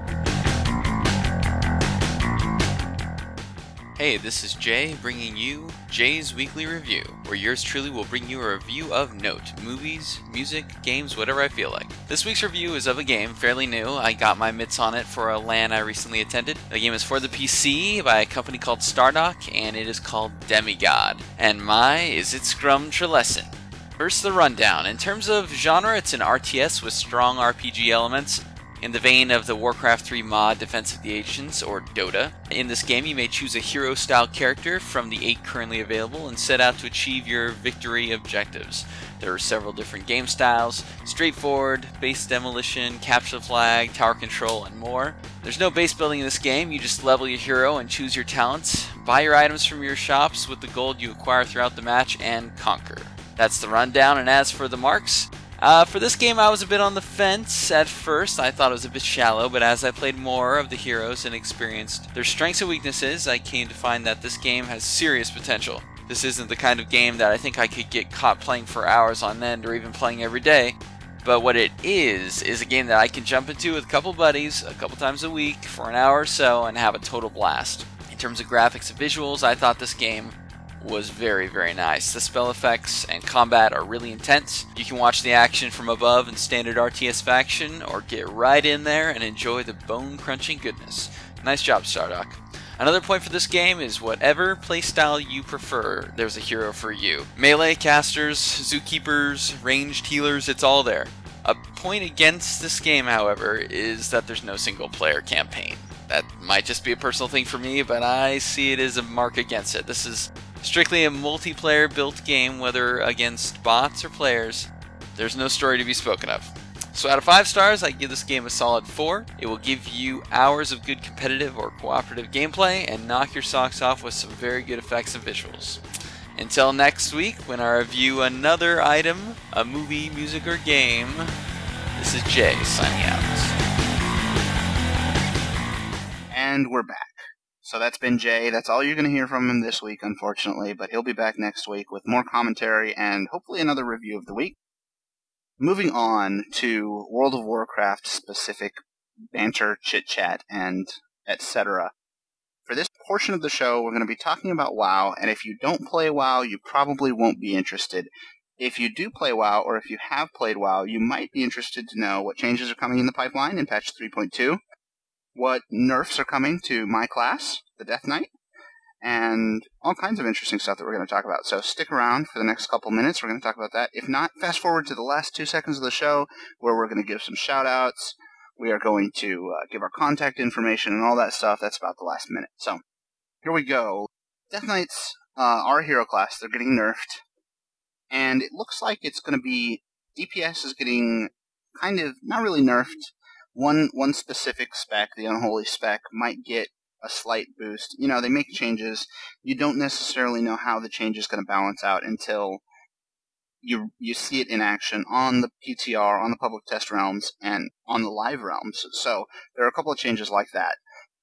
Hey, this is Jay bringing you Jay's Weekly Review, where yours truly will bring you a review of note movies, music, games, whatever I feel like. This week's review is of a game fairly new. I got my mitts on it for a LAN I recently attended. The game is for the PC by a company called Stardock, and it is called Demigod. And my, is it scrumtrulescent. First, the rundown. In terms of genre, it's an RTS with strong RPG elements. In the vein of the Warcraft 3 mod Defense of the Ancients, or Dota, in this game you may choose a hero style character from the 8 currently available and set out to achieve your victory objectives. There are several different game styles straightforward, base demolition, capture the flag, tower control, and more. There's no base building in this game, you just level your hero and choose your talents, buy your items from your shops with the gold you acquire throughout the match, and conquer. That's the rundown, and as for the marks, uh, for this game, I was a bit on the fence at first. I thought it was a bit shallow, but as I played more of the heroes and experienced their strengths and weaknesses, I came to find that this game has serious potential. This isn't the kind of game that I think I could get caught playing for hours on end or even playing every day. But what it is, is a game that I can jump into with a couple buddies a couple times a week for an hour or so and have a total blast. In terms of graphics and visuals, I thought this game was very, very nice. The spell effects and combat are really intense. You can watch the action from above in standard RTS faction, or get right in there and enjoy the bone crunching goodness. Nice job, Stardock. Another point for this game is whatever playstyle you prefer, there's a hero for you. Melee casters, zookeepers, ranged healers, it's all there. A point against this game, however, is that there's no single player campaign. That might just be a personal thing for me, but I see it as a mark against it. This is strictly a multiplayer built game, whether against bots or players. There's no story to be spoken of. So out of 5 stars, I give this game a solid 4. It will give you hours of good competitive or cooperative gameplay and knock your socks off with some very good effects and visuals. Until next week, when I review another item, a movie, music, or game, this is Jay signing out. And we're back. So that's been Jay. That's all you're going to hear from him this week, unfortunately, but he'll be back next week with more commentary and hopefully another review of the week. Moving on to World of Warcraft specific banter, chit chat, and etc. For this portion of the show, we're going to be talking about WoW, and if you don't play WoW, you probably won't be interested. If you do play WoW, or if you have played WoW, you might be interested to know what changes are coming in the pipeline in patch 3.2. what nerfs are coming to my class, the Death Knight, and all kinds of interesting stuff that we're going to talk about. So stick around for the next couple minutes. We're going to talk about that. If not, fast forward to the last two seconds of the show where we're going to give some shout outs. We are going to uh, give our contact information and all that stuff. That's about the last minute. So here we go. Death Knights uh, are a hero class. They're getting nerfed. And it looks like it's going to be DPS is getting kind of not really nerfed. One one specific spec, the unholy spec, might get a slight boost. You know, they make changes. You don't necessarily know how the change is going to balance out until you you see it in action on the PTR, on the public test realms, and on the live realms. So there are a couple of changes like that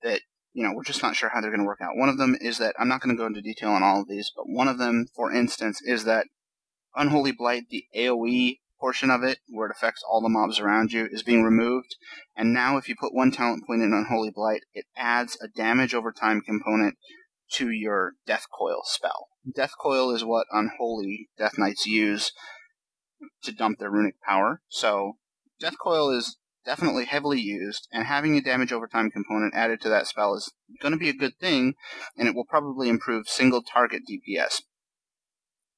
that you know we're just not sure how they're going to work out. One of them is that I'm not going to go into detail on all of these, but one of them, for instance, is that Unholy Blight, the AOE portion of it, where it affects all the mobs around you, is being removed. And now, if you put one talent point in Unholy Blight, it adds a damage over time component to your Death Coil spell. Death Coil is what Unholy Death Knights use to dump their runic power. So, Death Coil is definitely heavily used, and having a damage over time component added to that spell is going to be a good thing, and it will probably improve single target DPS.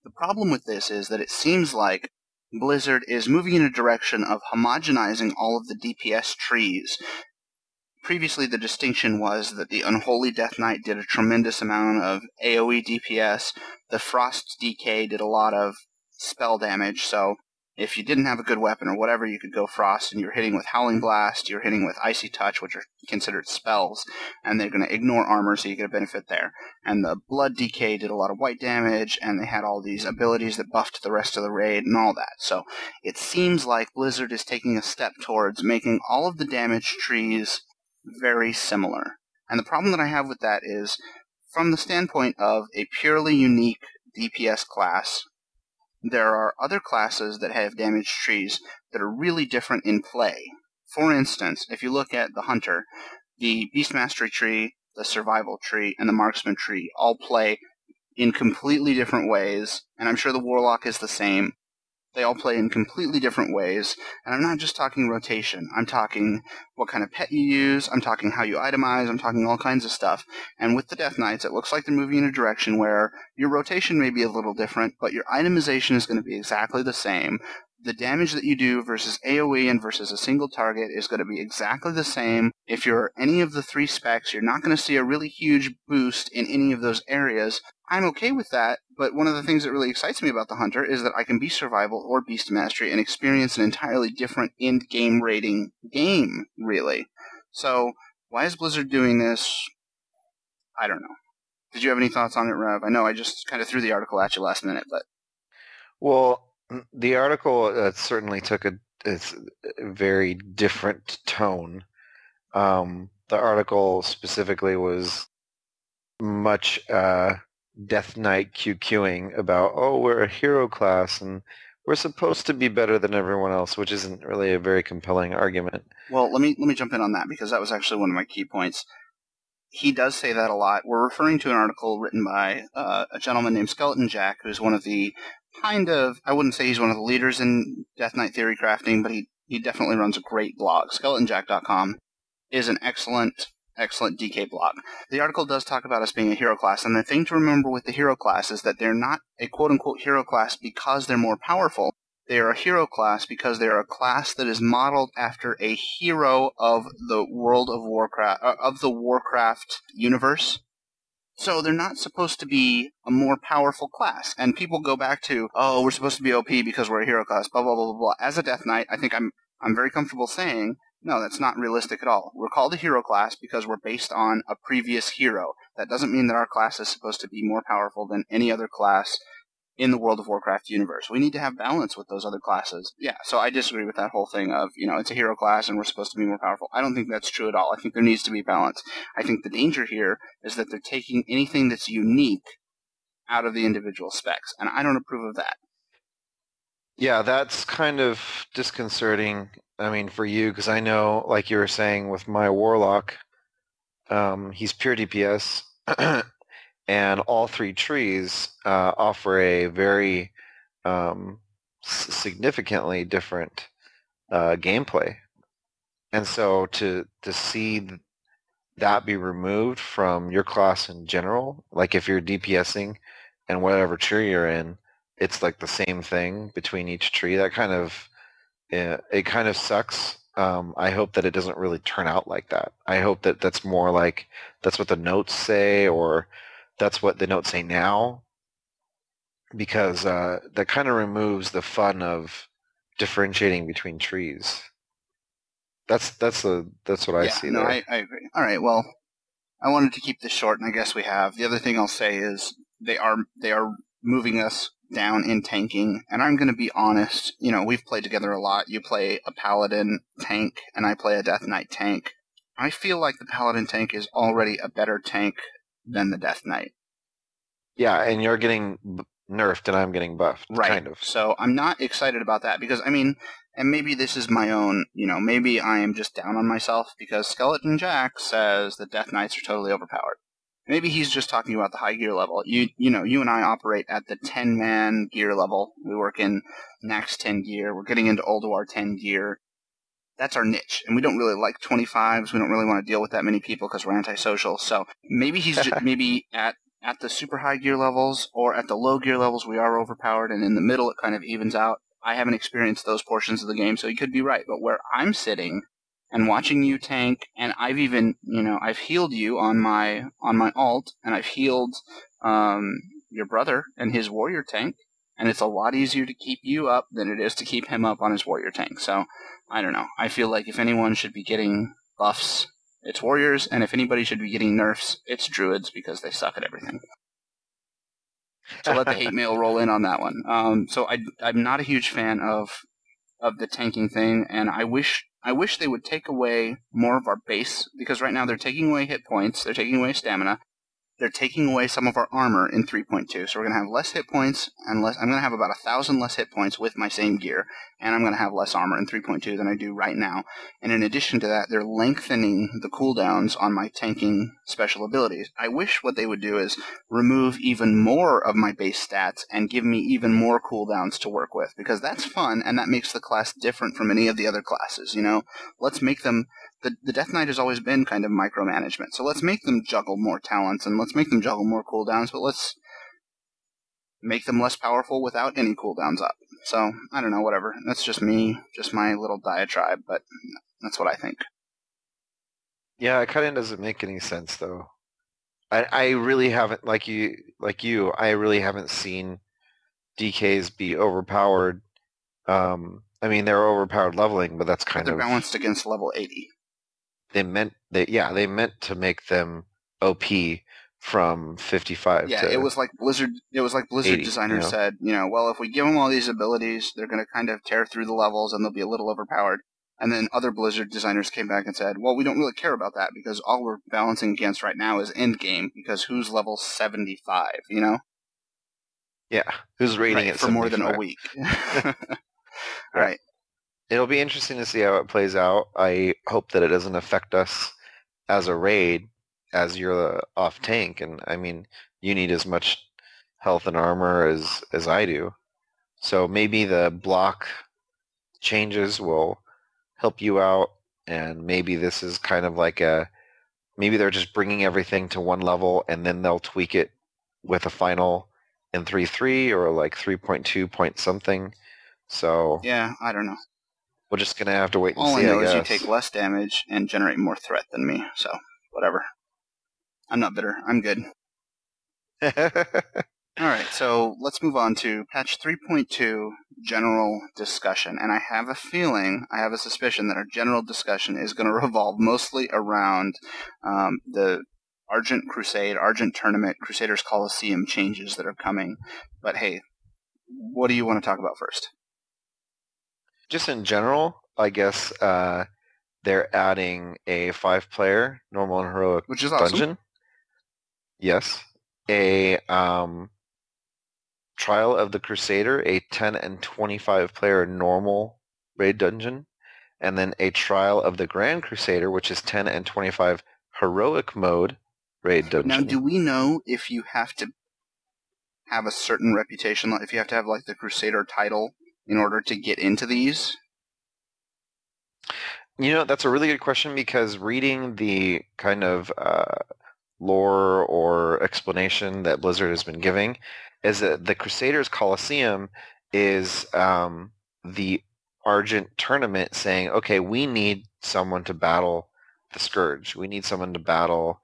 The problem with this is that it seems like Blizzard is moving in a direction of homogenizing all of the DPS trees. Previously, the distinction was that the Unholy Death Knight did a tremendous amount of AoE DPS, the Frost DK did a lot of spell damage, so if you didn't have a good weapon or whatever, you could go Frost and you're hitting with Howling Blast, you're hitting with Icy Touch, which are considered spells, and they're going to ignore armor, so you get a benefit there. And the Blood DK did a lot of white damage, and they had all these abilities that buffed the rest of the raid and all that. So it seems like Blizzard is taking a step towards making all of the damage trees very similar. And the problem that I have with that is, from the standpoint of a purely unique DPS class, there are other classes that have damaged trees that are really different in play. For instance, if you look at the Hunter, the Beast Mastery tree, the Survival tree, and the Marksman tree all play in completely different ways, and I'm sure the Warlock is the same, they all play in completely different ways. And I'm not just talking rotation. I'm talking what kind of pet you use. I'm talking how you itemize. I'm talking all kinds of stuff. And with the Death Knights, it looks like they're moving in a direction where your rotation may be a little different, but your itemization is going to be exactly the same the damage that you do versus AoE and versus a single target is going to be exactly the same. If you're any of the three specs, you're not going to see a really huge boost in any of those areas. I'm okay with that, but one of the things that really excites me about the Hunter is that I can be survival or beast mastery and experience an entirely different end game rating game, really. So, why is Blizzard doing this? I don't know. Did you have any thoughts on it, Rev? I know I just kind of threw the article at you last minute, but. Well, the article uh, certainly took a, a, very different tone. Um, the article specifically was much uh, Death Knight QQing about, oh, we're a hero class and we're supposed to be better than everyone else, which isn't really a very compelling argument. Well, let me let me jump in on that because that was actually one of my key points. He does say that a lot. We're referring to an article written by uh, a gentleman named Skeleton Jack, who's one of the kind of, I wouldn't say he's one of the leaders in Death Knight theory crafting, but he, he definitely runs a great blog. SkeletonJack.com is an excellent, excellent DK blog. The article does talk about us being a hero class, and the thing to remember with the hero class is that they're not a quote unquote hero class because they're more powerful. They are a hero class because they are a class that is modeled after a hero of the World of Warcraft, uh, of the Warcraft universe. So they're not supposed to be a more powerful class. And people go back to, oh, we're supposed to be OP because we're a hero class, blah, blah, blah, blah, blah. As a Death Knight, I think I'm, I'm very comfortable saying, no, that's not realistic at all. We're called a hero class because we're based on a previous hero. That doesn't mean that our class is supposed to be more powerful than any other class in the World of Warcraft universe. We need to have balance with those other classes. Yeah, so I disagree with that whole thing of, you know, it's a hero class and we're supposed to be more powerful. I don't think that's true at all. I think there needs to be balance. I think the danger here is that they're taking anything that's unique out of the individual specs, and I don't approve of that. Yeah, that's kind of disconcerting. I mean, for you, because I know, like you were saying, with my Warlock, um, he's pure DPS, [clears throat] and all three trees uh, offer a very um, significantly different uh, gameplay. And so to to see that be removed from your class in general. Like if you're DPSing and whatever tree you're in, it's like the same thing between each tree. That kind of it, it kind of sucks. Um, I hope that it doesn't really turn out like that. I hope that that's more like that's what the notes say, or that's what the notes say now, because uh, that kind of removes the fun of differentiating between trees. That's that's the that's what I yeah, see no, there. I, I agree. All right, well, I wanted to keep this short, and I guess we have. The other thing I'll say is they are they are moving us down in tanking, and I'm going to be honest. You know, we've played together a lot. You play a paladin tank, and I play a death knight tank. I feel like the paladin tank is already a better tank than the death knight. yeah, and you're getting b- nerfed, and I'm getting buffed, Right. kind of. So I'm not excited about that because I mean, and maybe this is my own, you know, maybe I am just down on myself because Skeleton Jack says that Death Knights are totally overpowered. Maybe he's just talking about the high gear level. You you know, you and I operate at the 10 man gear level. We work in Naxx 10 gear. We're getting into Ulduar 10 gear. That's our niche, and we don't really like 25s. We don't really want to deal with that many people because we're antisocial. So maybe he's just, [laughs] maybe at at the super high gear levels or at the low gear levels we are overpowered, and in the middle it kind of evens out. I haven't experienced those portions of the game, so you could be right. But where I'm sitting and watching you tank, and I've even you know I've healed you on my on my alt, and I've healed um, your brother and his warrior tank, and it's a lot easier to keep you up than it is to keep him up on his warrior tank. So I don't know. I feel like if anyone should be getting buffs, it's warriors, and if anybody should be getting nerfs, it's druids because they suck at everything. So let the hate [laughs] mail roll in on that one. Um, so I, I'm not a huge fan of of the tanking thing, and I wish I wish they would take away more of our base because right now they're taking away hit points, they're taking away stamina, they're taking away some of our armor in 3.2. So we're gonna have less hit points, and less. I'm gonna have about a thousand less hit points with my same gear, and I'm gonna have less armor in 3.2 than I do right now. And in addition to that, they're lengthening the cooldowns on my tanking special abilities. I wish what they would do is remove even more of my base stats and give me even more cooldowns to work with because that's fun and that makes the class different from any of the other classes. You know, let's make them. The, the Death Knight has always been kind of micromanagement, so let's make them juggle more talents and let's make them juggle more cooldowns, but let's make them less powerful without any cooldowns up. So I don't know, whatever. That's just me, just my little diatribe, but that's what I think. Yeah, it kind of doesn't make any sense though. I I really haven't like you like you. I really haven't seen DKs be overpowered. Um, I mean they're overpowered leveling, but that's kind They're of balanced against level 80. They meant they yeah they meant to make them OP from 55 Yeah, to it was like Blizzard. It was like Blizzard 80, designers you know? said, you know, well, if we give them all these abilities, they're going to kind of tear through the levels and they'll be a little overpowered. And then other Blizzard designers came back and said, well, we don't really care about that because all we're balancing against right now is end game because who's level seventy five, you know, yeah who's rating right, it for more than a 75. week. [laughs] [laughs] right. It'll be interesting to see how it plays out. I hope that it doesn't affect us as a raid as you're uh, off tank and I mean you need as much health and armor as as I do. So maybe the block changes will help you out and maybe this is kind of like a maybe they're just bringing everything to one level and then they'll tweak it with a final in 3.3 or like 3.2 point something. So Yeah, I don't know. We're just gonna have to wait and All I know I is you take less damage and generate more threat than me. So whatever. I'm not bitter. I'm good. [laughs] All right, so let's move on to patch 3.2 general discussion. And I have a feeling, I have a suspicion that our general discussion is going [laughs] to revolve mostly around um, the Argent Crusade, Argent Tournament, Crusaders Coliseum changes that are coming. But hey, what do you want to talk about first? Just in general, I guess uh, they're adding a five-player normal and heroic Which is awesome. dungeon. Yes, a um, trial of the Crusader, a ten and twenty-five player normal raid dungeon, and then a trial of the Grand Crusader, which is ten and twenty-five heroic mode raid dungeon. Now, do we know if you have to have a certain reputation, if you have to have like the Crusader title in order to get into these? You know, that's a really good question because reading the kind of uh, lore or explanation that Blizzard has been giving is that the Crusaders Coliseum is um, the Argent tournament saying, okay, we need someone to battle the Scourge. We need someone to battle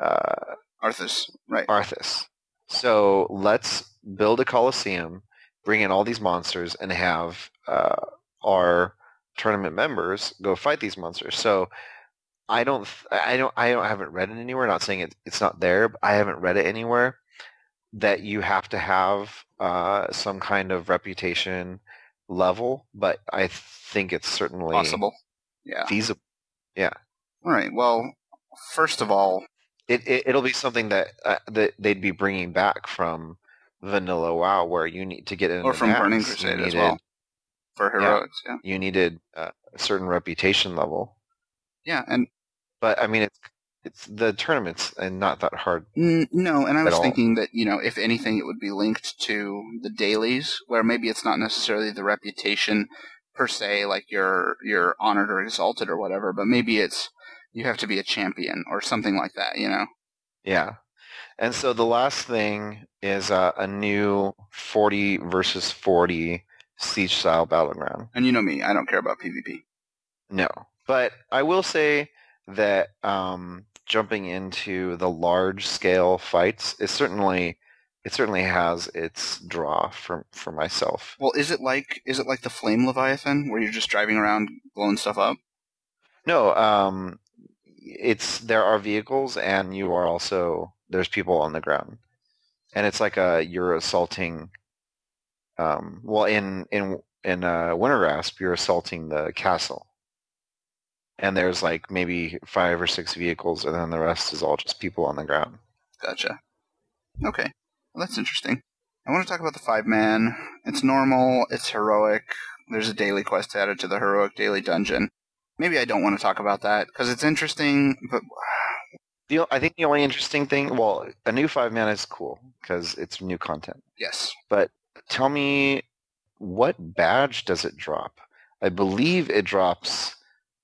uh, Arthas, right? Arthas. So let's build a Coliseum, bring in all these monsters, and have uh, our tournament members go fight these monsters. So I don't, I don't, I don't, I haven't read it anywhere. Not saying it, it's not there, but I haven't read it anywhere that you have to have uh, some kind of reputation level. But I think it's certainly Possible. Yeah. feasible. Yeah, All right. Well, first of all, it, it it'll be something that uh, that they'd be bringing back from Vanilla WoW, where you need to get in or from Burning Crusade as needed- well for heroics. Yeah. You needed uh, a certain reputation level. Yeah. And But I mean, it's it's the tournaments and not that hard. Mm, no, and I was all. thinking that you know, if anything, it would be linked to the dailies, where maybe it's not necessarily the reputation per se, like you're you're honored or exalted or whatever, but maybe it's you have to be a champion or something like that. You know, Yeah. And so the last thing is uh, a new 40 versus 40 siege style battleground. and you know me, I don't care about PvP. No. But I will say that um, jumping into the large scale fights is certainly it certainly has its draw for for myself. Well, is it like is it like the Flame Leviathan, where you're just driving around blowing stuff up? No, um, it's there are vehicles and you are also there's people on the ground, and it's like a you're assaulting. Um, well, in in in uh, Wintergrasp, you're assaulting the castle, and there's like maybe five or six vehicles, and then the rest is all just people on the ground. Gotcha. Okay, well, that's interesting. I want to talk about the five man. It's normal. It's heroic. There's a daily quest added to the heroic daily dungeon. Maybe I don't want to talk about that because it's interesting, but The, I think the only interesting thing, well, a new five man is cool because it's new content. yes, But tell me, what badge does it drop? I believe it drops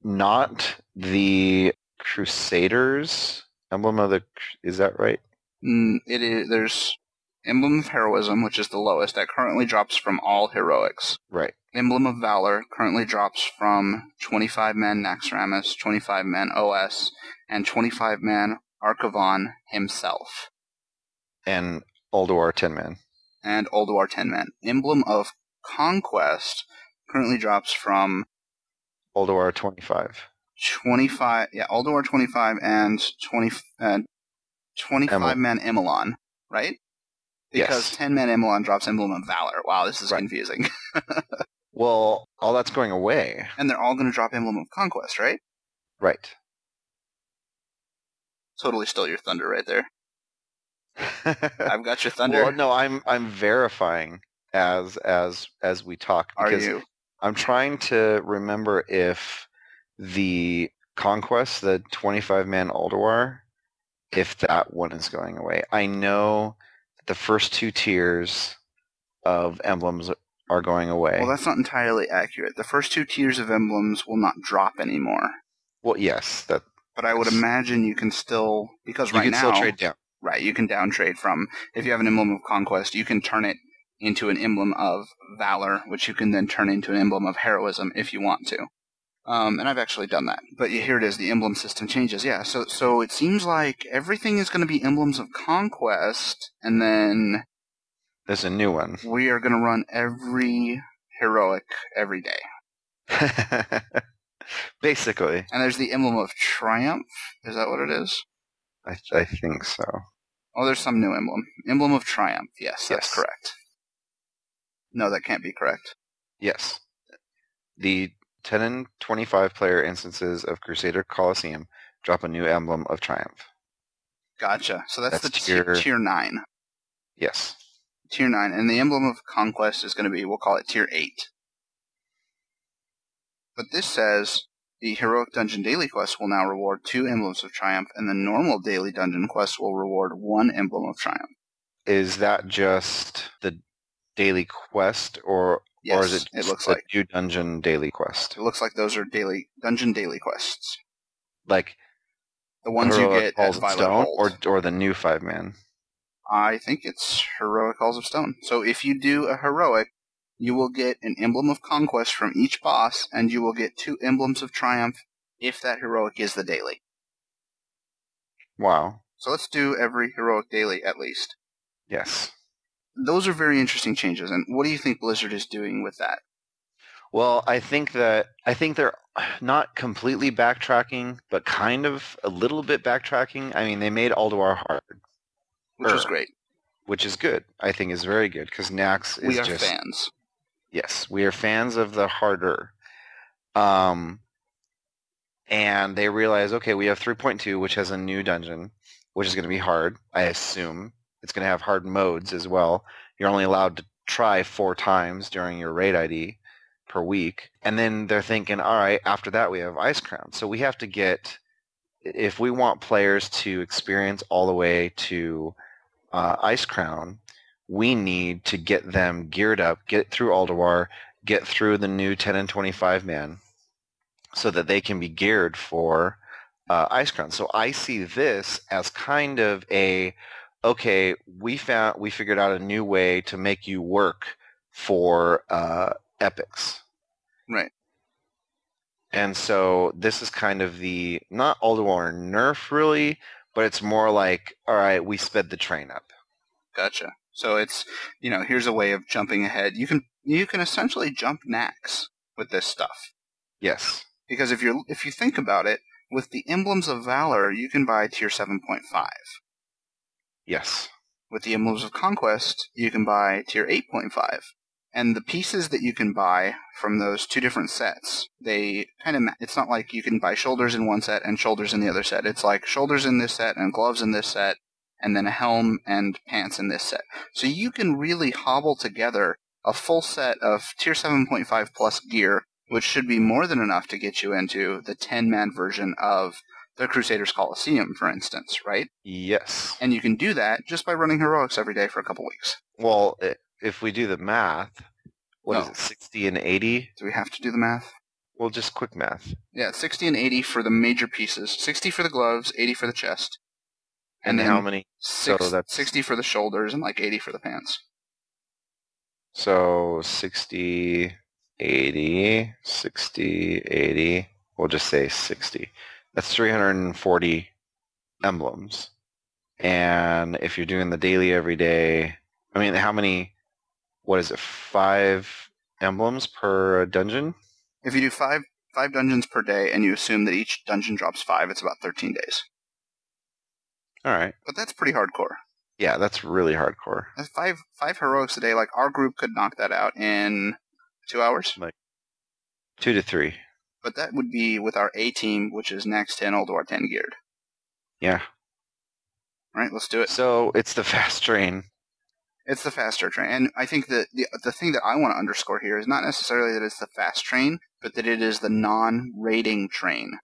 not the Crusaders emblem of the. Is that right? Mm, it is. There's emblem of heroism, which is the lowest. That currently drops from all heroics. Right. Emblem of Valor currently drops from 25 man Naxxramas, 25 man OS, and 25 man Archavon himself, And Ulduar ten man. and Ulduar 10 man. Emblem of Conquest currently drops from twenty five. 25, yeah, Ulduar 25 and 20, uh, 25 Emil. man Emalon, right? Because Yes. 10 man Emalon drops Emblem of Valor. Wow, this is Right. confusing. [laughs] Well, all that's going away. and they're all going to drop Emblem of Conquest, right? Right. Totally stole your thunder right there. [laughs] I've got your thunder. well, no, I'm I'm verifying as as as we talk Are because you? I'm trying to remember if the conquest, the 25 man Ulduar, if that one is going away. I know the first two tiers of emblems are going away. Well, that's not entirely accurate. The first two tiers of emblems will not drop anymore. Well, yes, that But I would imagine you can still because you right can now, still trade down. right, you can down trade from if you have an emblem of conquest, you can turn it into an emblem of valor, which you can then turn into an emblem of heroism if you want to. Um, and I've actually done that. But here it is, the emblem system changes. Yeah, so so it seems like everything is going to be emblems of conquest, and then There's a new one. we are going to run every heroic every day. [laughs] Basically, And there's the emblem of triumph. Is that what it is? I, I think so. Oh, there's some new emblem. Emblem of triumph. Yes, that's Yes. correct. No, that can't be correct. Yes. The 10 and 25 player instances of Crusader Coliseum drop a new emblem of triumph. Gotcha. So that's, That's the tier, tier- tier nine. Yes. Tier nine, and the emblem of conquest is going to be we'll call it tier eight. But this says the heroic dungeon daily quest will now reward two emblems of triumph, and the normal daily dungeon quest will reward one emblem of triumph. Is that just the daily quest or Yes, or is it, it looks like. new dungeon daily quest? It looks like those are daily dungeon daily quests. Like The ones you get at Violet Stone, Hold. or or the new five man. I think it's heroic Halls of Stone. So if you do a heroic, you will get an emblem of conquest from each boss, and you will get two emblems of triumph if that heroic is the daily. Wow. So let's do every heroic daily at least. Yes. Those are very interesting changes. And what do you think Blizzard is doing with that? Well, I think that I think they're not completely backtracking, but kind of a little bit backtracking. I mean, they made Ulduar hard, Which is great. which is good. I think is very good because Naxx is We are just fans. yes, we are fans of the harder. Um, and they realize, okay, we have 3.2, which has a new dungeon, which is going to be hard. I assume it's going to have hard modes as well. You're only allowed to try four times during your raid ID per week, and then they're thinking, all right, after that we have Icecrown. So we have to get, if we want players to experience all the way to uh, Icecrown, we need to get them geared up, get through Ulduar, get through the new 10 and 25 man, so that they can be geared for uh, Icecrown. So I see this as kind of a, okay, we found we figured out a new way to make you work for uh, epics. Right. And so this is kind of the not Ulduar nerf really, but it's more like, all right, we sped the train up. Gotcha. So it's you know here's a way of jumping ahead. You can you can essentially jump Naxx with this stuff Yes. because if you if you think about it, with the emblems of valor, you can buy tier seven point five. Yes. With the emblems of conquest, you can buy tier eight point five. And the pieces that you can buy from those two different sets, they kind of, it's not like you can buy shoulders in one set and shoulders in the other set. It's like shoulders in this set and gloves in this set, and then a helm and pants in this set. So you can really hobble together a full set of tier 7.5 plus gear, which should be more than enough to get you into the 10 man version of the Crusaders Coliseum, for instance, right? Yes. And you can do that just by running heroics every day for a couple weeks. Well, if we do the math, what is No. it, 60 and 80? Do we have to do the math? Well, just quick math. Yeah, 60 and 80 for the major pieces. 60 for the gloves, 80 for the chest. And, And how many? Six, so that's- 60 for the shoulders and like 80 for the pants. So 60, 80, 60, 80. We'll just say 60. That's 340 emblems. And if you're doing the daily every day, I mean, how many, what is it, five emblems per dungeon? If you do five five dungeons per day and you assume that each dungeon drops five, it's about 13 days. All right. But that's pretty hardcore. Yeah, that's really hardcore. That's five five heroics a day. Like our group could knock that out in two hours. Like Two to three. But that would be with our A team, which is Naxx 10 Ulduar 10 geared. Yeah. All right, let's do it. So it's the fast train. It's the faster train, and I think that the the thing that I want to underscore here is not necessarily that it's the fast train, but that it is the non-raiding train.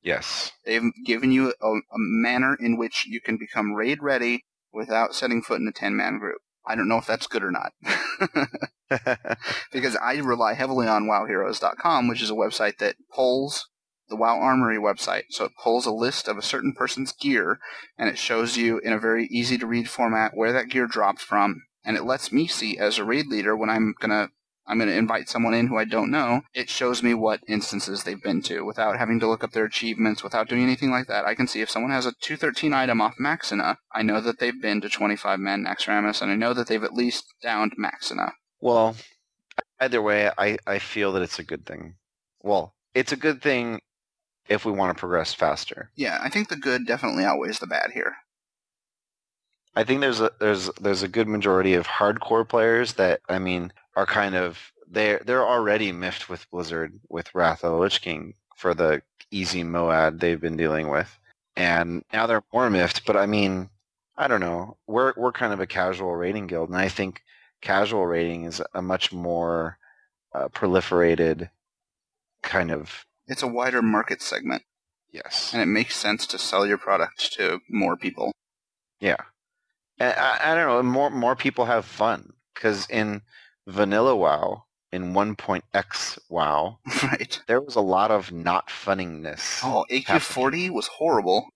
Yes. They've given you a, a manner in which you can become raid ready without setting foot in a ten man group. I don't know if that's good or not, [laughs] [laughs] because I rely heavily on WowHeroes.com, which is a website that pulls the WoW Armory website. So it pulls a list of a certain person's gear, and it shows you in a very easy to read format where that gear dropped from, and it lets me see as a raid leader when I'm gonna I'm going to invite someone in who I don't know. It shows me what instances they've been to without having to look up their achievements, without doing anything like that. I can see if someone has a 213 item off Maexxna, I know that they've been to 25 man Naxxramas, and I know that they've at least downed Maexxna. well, either way, I, I feel that it's a good thing. Well, it's a good thing if we want to progress faster. Yeah, I think the good definitely outweighs the bad here. I think there's a there's there's a good majority of hardcore players that I mean are kind of they're they're already miffed with Blizzard with Wrath of the Lich King for the easy Moad they've been dealing with, and now they're more miffed. But I mean, I don't know. We're we're kind of a casual rating guild, and I think casual rating is a much more uh, proliferated kind of It's a wider market segment, yes. and it makes sense to sell your product to more people. Yeah, I, I don't know. More more people have fun because in vanilla WoW, in 1.x WoW, [laughs] right. there was a lot of not funningness. Oh, AQ40 was horrible.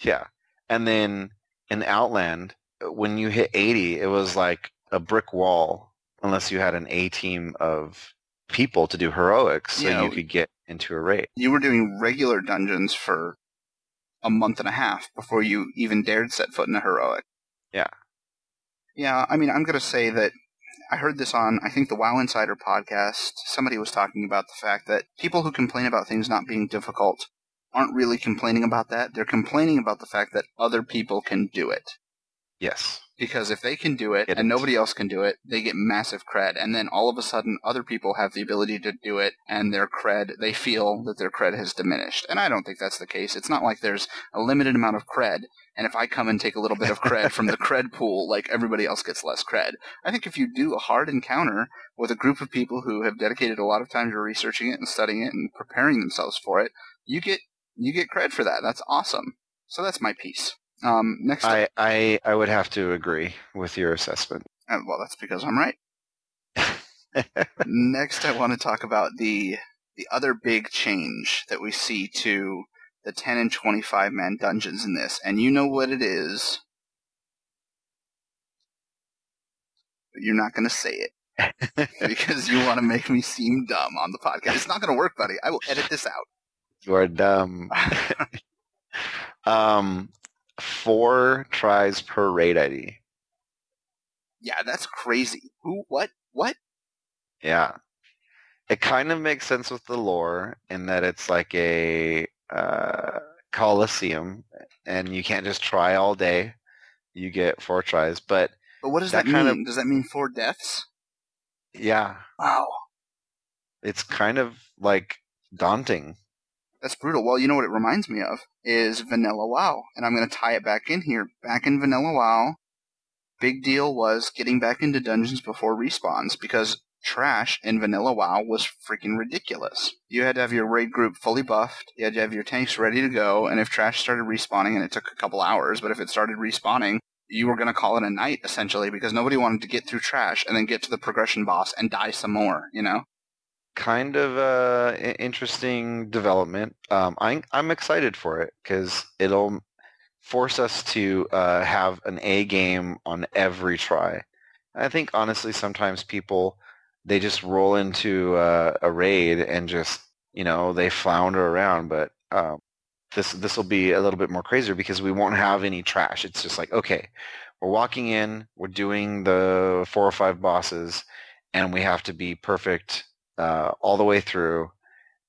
Yeah. And then in Outland, when you hit 80, it was like a brick wall unless you had an A team of people to do heroics so Yeah. you could get into a raid. You were doing regular dungeons for a month and a half before you even dared set foot in a heroic. Yeah. Yeah, I mean, I'm going to say that I heard this on, I think, the WoW Insider podcast. Somebody was talking about the fact that people who complain about things not being difficult aren't really complaining about that. They're complaining about the fact that other people can do it. Yes. Because if they can do it Get and nobody else can do it, they get massive cred. And then all of a sudden, other people have the ability to do it, and their cred, they feel that their cred has diminished. And I don't think that's the case. It's not like there's a limited amount of cred, and if I come and take a little bit of cred from the [laughs] cred pool, like everybody else gets less cred. I think if you do a hard encounter with a group of people who have dedicated a lot of time to researching it and studying it and preparing themselves for it, you get you get cred for that. That's awesome. So that's my piece. Um, next up, I, I, I would have to agree with your assessment. Uh, well, that's because I'm right. [laughs] Next, I want to talk about the the other big change that we see to the 10 and 25 man dungeons in this, and you know what it is, but you're not going to say it [laughs] because you want to make me seem dumb on the podcast. It's not going to work, buddy. I will edit this out. you are dumb. [laughs] um, four tries per raid ID. yeah, that's crazy. Who? What? What? Yeah. It kind of makes sense with the lore in that it's like a uh, coliseum, and you can't just try all day. You get four tries, but But what does that, That kind mean? Does that mean four deaths? yeah, Wow, it's kind of like daunting. That's brutal. Well, you know what it reminds me of is Vanilla WoW, and I'm going to tie it back in here. Back in Vanilla WoW, big deal was getting back into dungeons before respawns because trash in Vanilla WoW was freaking ridiculous. You had to have your raid group fully buffed. You had to have your tanks ready to go, and if trash started respawning, and it took a couple hours, but if it started respawning, you were going to call it a night essentially because nobody wanted to get through trash and then get to the progression boss and die some more. You know. Kind of uh, interesting development. Um, I'm I'm excited for it because it'll force us to uh, have an A game on every try. I think honestly, sometimes people they just roll into uh, a raid and just you know they flounder around, but um, this this will be a little bit more crazier because we won't have any trash. It's just like okay, we're walking in, we're doing the four or five bosses, and we have to be perfect uh, all the way through,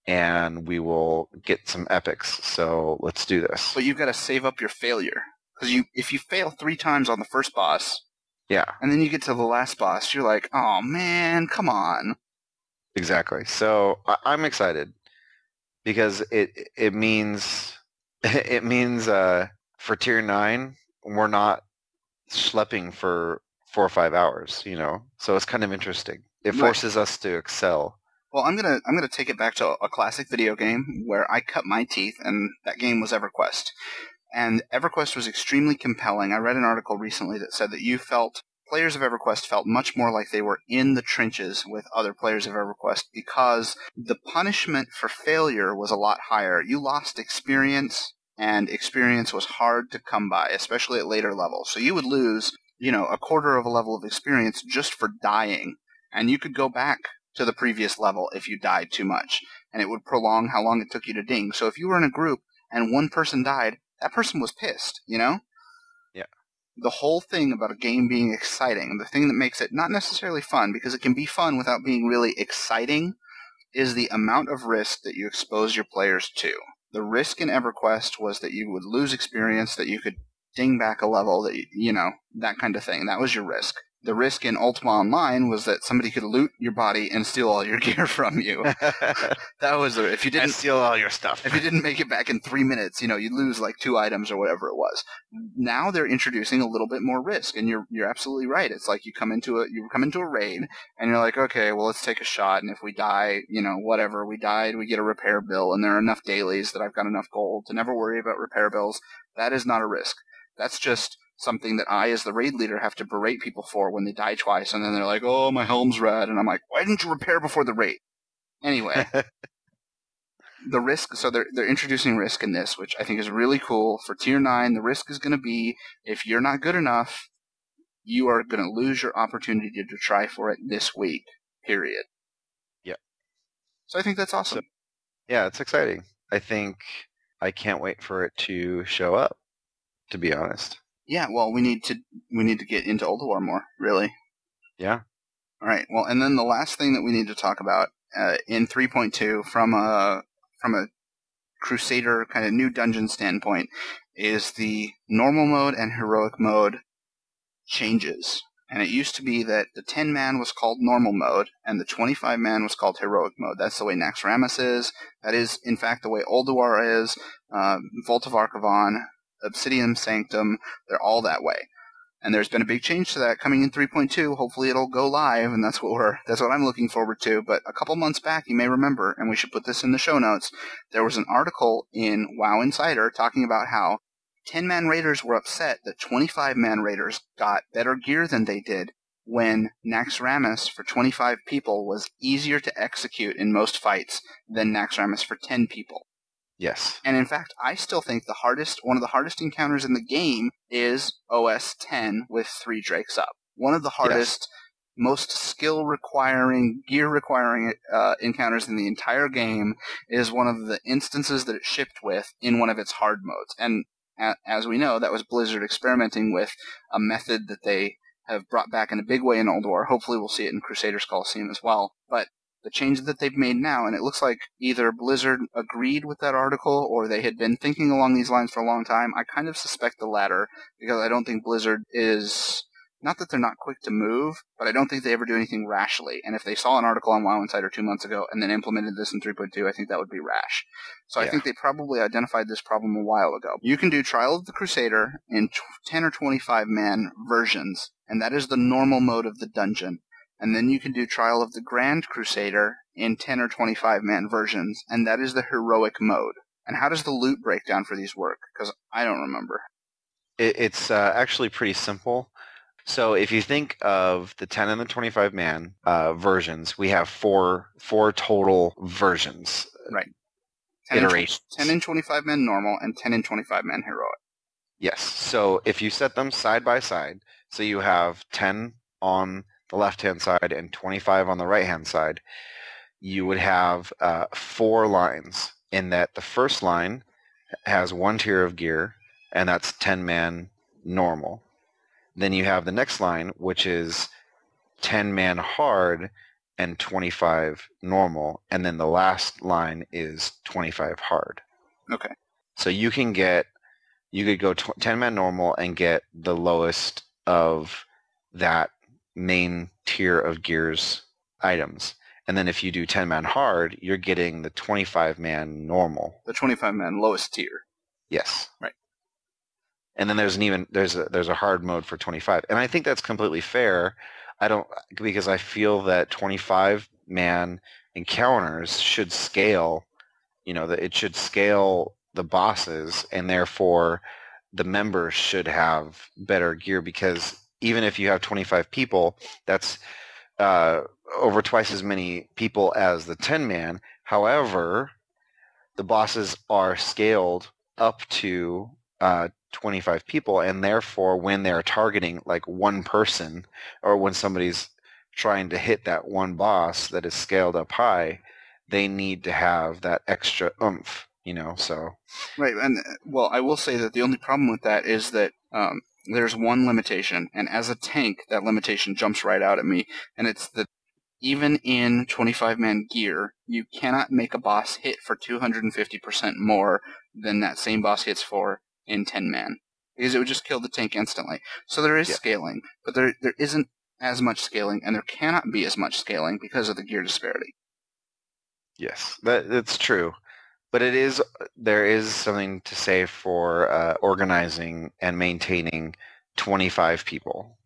and we will get some epics. So let's do this. But you've got to save up your failure because you if you fail three times on the first boss Yeah, and then you get to the last boss, you're like, oh man, come on. exactly. So I- I'm excited because it it means [laughs] it means uh, for tier nine we're not schlepping for four or five hours. You know, so it's kind of interesting. It Right. forces us to excel. Well, I'm gonna I'm gonna take it back to a classic video game where I cut my teeth, and that game was EverQuest. And EverQuest was extremely compelling. I read an article recently that said that you felt players of EverQuest felt much more like they were in the trenches with other players of EverQuest because the punishment for failure was a lot higher. You lost experience, and experience was hard to come by, especially at later levels. So you would lose, you know, a quarter of a level of experience just for dying, and you could go back to the previous level if you died too much, and it would prolong how long it took you to ding. So if you were in a group and one person died, that person was pissed, you know? Yeah. The whole thing about a game being exciting, the thing that makes it not necessarily fun, because it can be fun without being really exciting, is the amount of risk that you expose your players to. The risk in EverQuest was that you would lose experience, that you could ding back a level, that you, you know, that kind of thing. That was your risk. The risk in Ultima Online was that somebody could loot your body and steal all your [laughs] gear from you. [laughs] That was the, if you didn't steal all your stuff. if you didn't make it back in three minutes, you know, you'd lose like two items or whatever it was. Now they're introducing a little bit more risk, and you're you're absolutely right. It's like you come into a you come into a raid, and you're like, okay, well, let's take a shot, and if we die, you know, whatever, we died, we get a repair bill, and there are enough dailies that I've got enough gold to never worry about repair bills. That is not a risk. That's just something that I, as the raid leader, have to berate people for when they die twice, and then they're like, "Oh, my helm's red," and I'm like, "Why didn't you repair before the raid?" Anyway, [laughs] the risk. So they're they're introducing risk in this, which I think is really cool for tier nine. The risk is going to be if you're not good enough, you are going to lose your opportunity to try for it this week. Period. Yeah. So I think that's awesome. So, yeah, it's exciting. I think I can't wait for it to show up. To be honest. Yeah. Well, we need to we need to get into Ulduar more. Really. Yeah. All right. Well, and then the last thing that we need to talk about uh, in 3.2 from a from a Crusader kind of new dungeon standpoint is the normal mode and heroic mode changes. And it used to be that the 10 man was called normal mode and the 25 man was called heroic mode. That's the way Naxxramas is. That is, in fact, the way Ulduar is. Uh, Vault of Obsidian Sanctum, they're all that way. And there's been a big change to that coming in 3.2. Hopefully it'll go live, and that's what we're that's what I'm looking forward to. But a couple months back, you may remember, and we should put this in the show notes. There was an article in WoW Insider talking about how 10 man raiders were upset that 25 man raiders got better gear than they did when Naxxramas for 25 people was easier to execute in most fights than Naxxramas for 10 people. Yes. And in fact, I still think the hardest, one of the hardest encounters in the game is OS 10 with three drakes up. One of the hardest, yes. most skill requiring, gear requiring uh, encounters in the entire game is one of the instances that it shipped with in one of its hard modes. And as we know, that was Blizzard experimenting with a method that they have brought back in a big way in Ulduar. Hopefully, we'll see it in Crusaders Coliseum as well. But the changes that they've made now, and it looks like either Blizzard agreed with that article or they had been thinking along these lines for a long time. I kind of suspect the latter because I don't think Blizzard is not that they're not quick to move, but I don't think they ever do anything rashly. And if they saw an article on WoW Insider two months ago and then implemented this in 3.2, I think that would be rash. So yeah. I think they probably identified this problem a while ago. You can do Trial of the Crusader in 10 or 25 man versions, and that is the normal mode of the dungeon. And then you can do Trial of the Grand Crusader in 10 or 25 man versions, and that is the heroic mode. And how does the loot breakdown for these work? Because I don't remember. it's uh, actually pretty simple. So if you think of the 10 and the 25 man uh, versions, we have four four total versions. Right. 10 iterations. And, 10 and 25 man normal and 10 and 25 man heroic. Yes. So if you set them side by side, so you have 10 on the left-hand side and 25 on the right-hand side, you would have uh, four lines in that the first line has one tier of gear, and that's 10-man normal. Then you have the next line, which is 10-man hard and 25 normal, and then the last line is 25 hard. Okay. So you can get, you could go 10-man normal and get the lowest of that main tier of gears items. And then if you do 10 man hard, you're getting the 25 man normal. The 25 man lowest tier. Yes. Right. And then there's an even there's a there's a hard mode for 25. And I think that's completely fair. I don't because I feel that 25 man encounters should scale, you know, that it should scale the bosses and therefore the members should have better gear because even if you have 25 people, that's uh, over twice as many people as the 10 man. However, the bosses are scaled up to uh, 25 people, and therefore, when they're targeting like one person, or when somebody's trying to hit that one boss that is scaled up high, they need to have that extra oomph, you know. So right, and well, I will say that the only problem with that is that um, there's one limitation, and as a tank, that limitation jumps right out at me, and it's that even in 25 man gear, you cannot make a boss hit for 250% more than that same boss hits for in 10 man. Because it would just kill the tank instantly. So there is yeah. scaling, but there there isn't as much scaling, and there cannot be as much scaling because of the gear disparity. Yes, that, that's true but it is there is something to say for uh, organizing and maintaining 25 people.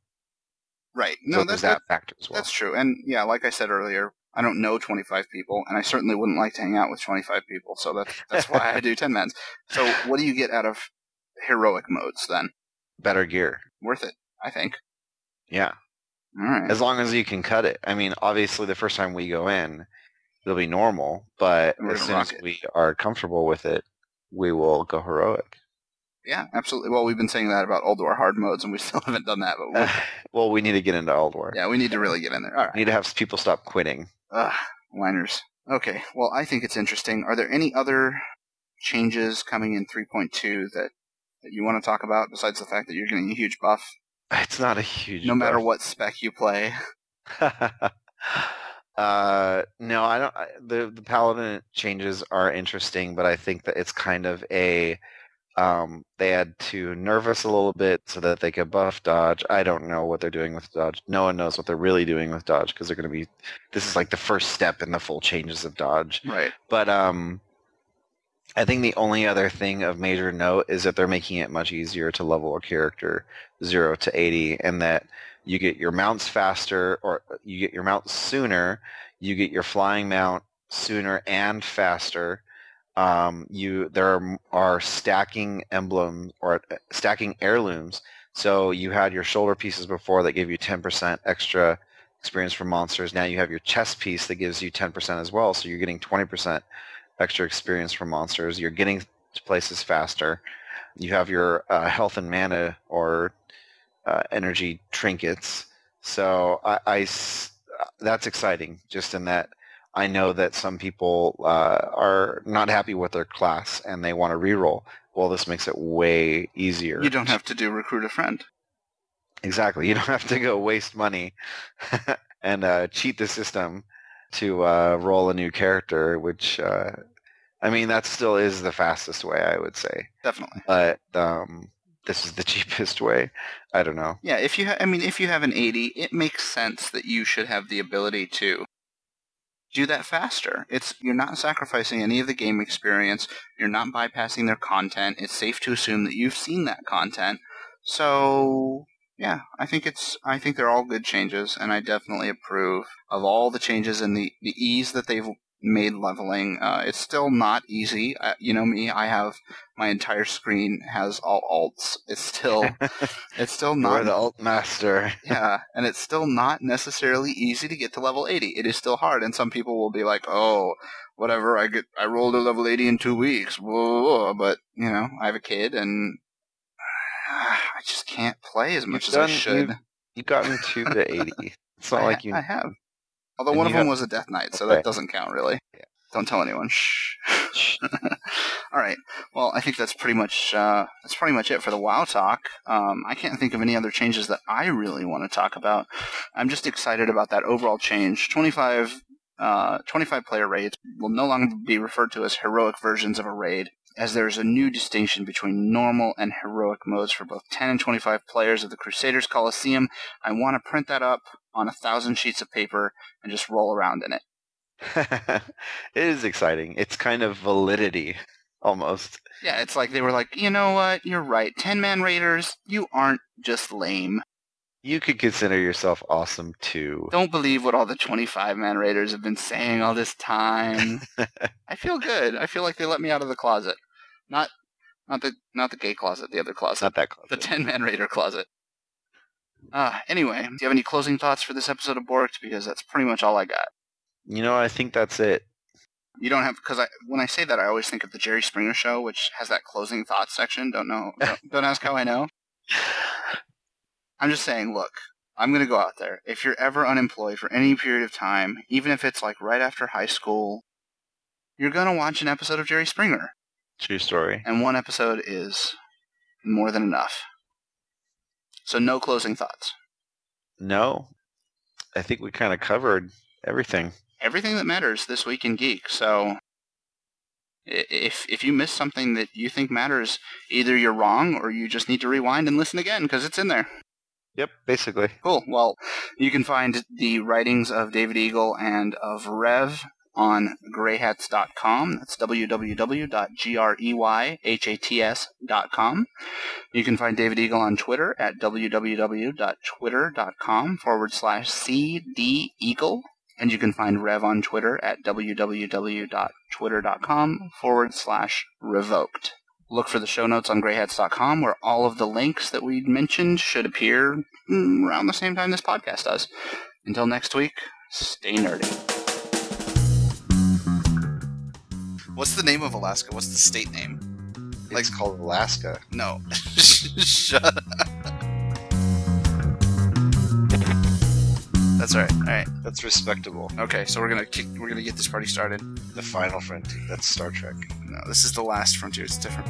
Right. No, so that's that factor as well. That's true. And yeah, like I said earlier, I don't know 25 people, and I certainly wouldn't like to hang out with 25 people. So that's that's why I do 10 mans. So what do you get out of heroic modes then? better gear. Worth it, I think. Yeah, All right. as long as you can cut it. I mean, obviously, the first time we go in, it'll be normal, but as soon as it. we are comfortable with it, we will go heroic. yeah, absolutely. Well, we've been saying that about Ulduar hard modes, and we [laughs] still haven't done that. But we'll, [laughs] well, we need to get into Ulduar. yeah, we need to really get in there. All We need to have people stop quitting. Ugh, whiners. Okay. Well, I think it's interesting. Are there any other changes coming in 3.2 that that you want to talk about besides the fact that you're getting a huge buff It's not a huge. no matter what spec you play? [laughs] uh, no, I don't. I, the the paladin changes are interesting, but I think that it's kind of a. Um, they had to nerf us a little bit so that they could buff dodge. I don't know what they're doing with dodge. No one knows what they're really doing with dodge because they're going to be. This is like the first step in the full changes of dodge. Right. But um, I think the only other thing of major note is that they're making it much easier to level a character zero to eighty, and that you get your mounts faster, or you get your mounts sooner. You get your flying mount sooner and faster. Um, you there are, are stacking emblems or uh, stacking heirlooms. So you had your shoulder pieces before that gave you ten percent extra experience for monsters. Now you have your chest piece that gives you ten percent as well. So you're getting twenty percent extra experience for monsters. You're getting to places faster. You have your uh, health and mana or uh, energy trinkets. So I—that's exciting. Just in that I know that some people uh, are not happy with their class and they want to reroll. Well, this makes it way easier. You don't have to do recruit a friend. Exactly. You don't [laughs] have to go waste money [laughs] and uh, cheat the system to uh, roll a new character, which, uh, I mean, that still is the fastest way, I would say. Definitely. But um, this is the [laughs] cheapest way. I don't know. Yeah, if you ha- I mean if you have an 80, it makes sense that you should have the ability to do that faster. It's you're not sacrificing any of the game experience, you're not bypassing their content. It's safe to assume that you've seen that content. So, yeah, I think it's I think they're all good changes and I definitely approve of all the changes and the the ease that they've made leveling. Uh, it's still not easy. Uh, you know me, I have my entire screen has all alts. It's still [laughs] it's still not You're the alt master. [laughs] yeah, and it's still not necessarily easy to get to level 80. It is still hard, and some people will be like, "Oh, whatever, I get, I rolled to level 80 in two weeks." Whoa. But you know, I have a kid, and [sighs] I just can't play as much You've as I should. You've, you've gotten two to 80. [laughs] It's not I, like you... I have. Although And one of them have- was a death knight, so Okay. that doesn't count really. Yeah. Don't tell anyone. [laughs] Shh. All right. Well, I think that's pretty much uh, that's pretty much it for the WoW talk. Um, I can't think of any other changes that I really want to talk about. I'm just excited about that overall change. 25, uh, 25 player raids will no longer be referred to as heroic versions of a raid, as there is a new distinction between normal and heroic modes for both 10 and 25 players of the Crusaders Coliseum. I want to print that up on a thousand sheets of paper and just roll around in it. [laughs] it is exciting. It's kind of validity, almost. Yeah, it's like they were like, you know what, you're right. Ten man raiders, you aren't just lame. You could consider yourself awesome too. Don't believe what all the 25 man raiders have been saying all this time. [laughs] I feel good. I feel like they let me out of the closet. Not not the not the gay closet, the other closet. not that close. The 10 man raider closet. Uh, anyway, do you have any closing thoughts for this episode of Borked? Because that's pretty much all I got. You know, I think that's it. You don't have because I when I say that I always think of the Jerry Springer show, which has that closing thoughts section. Don't know. [laughs] Don't, don't ask how I know. I'm just saying, look, I'm going to go out there. If you're ever unemployed for any period of time, even if it's like right after high school, you're going to watch an episode of Jerry Springer. True story. And one episode is more than enough. So, no closing thoughts. No, I think we kind of covered everything. Everything that matters this week in Geek. So, if, if you miss something that you think matters, either you're wrong or you just need to rewind and listen again because it's in there. Yep, basically. Cool. Well, you can find the writings of David Eagle and of Rev on greyhats.com. That's www.greyhats.com. You can find David Eagle on Twitter at www.twitter.com forward slash CD Eagle. And you can find Rev on Twitter at www.twitter.com forward slash revoked. Look for the show notes on greyhats.com where all of the links that we mentioned should appear mm, around the same time this podcast does. Until next week, stay nerdy. What's the name of Alaska? What's the state name? Like it's called Alaska. No. [laughs] Shut up. That's all right. All right. That's respectable. Okay, so we're gonna kick, we're gonna get this party started. The final frontier. That's Star Trek. No, this is the last frontier. It's different.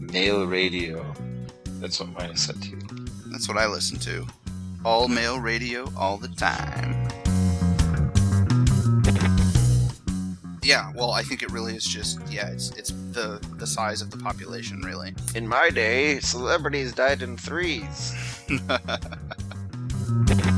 Male radio. That's what mine is set to. That's what I listen to. All male radio, all the time. Yeah, well, I think it really is just yeah, it's it's the the size of the population, really. In my day, celebrities died in threes. [laughs]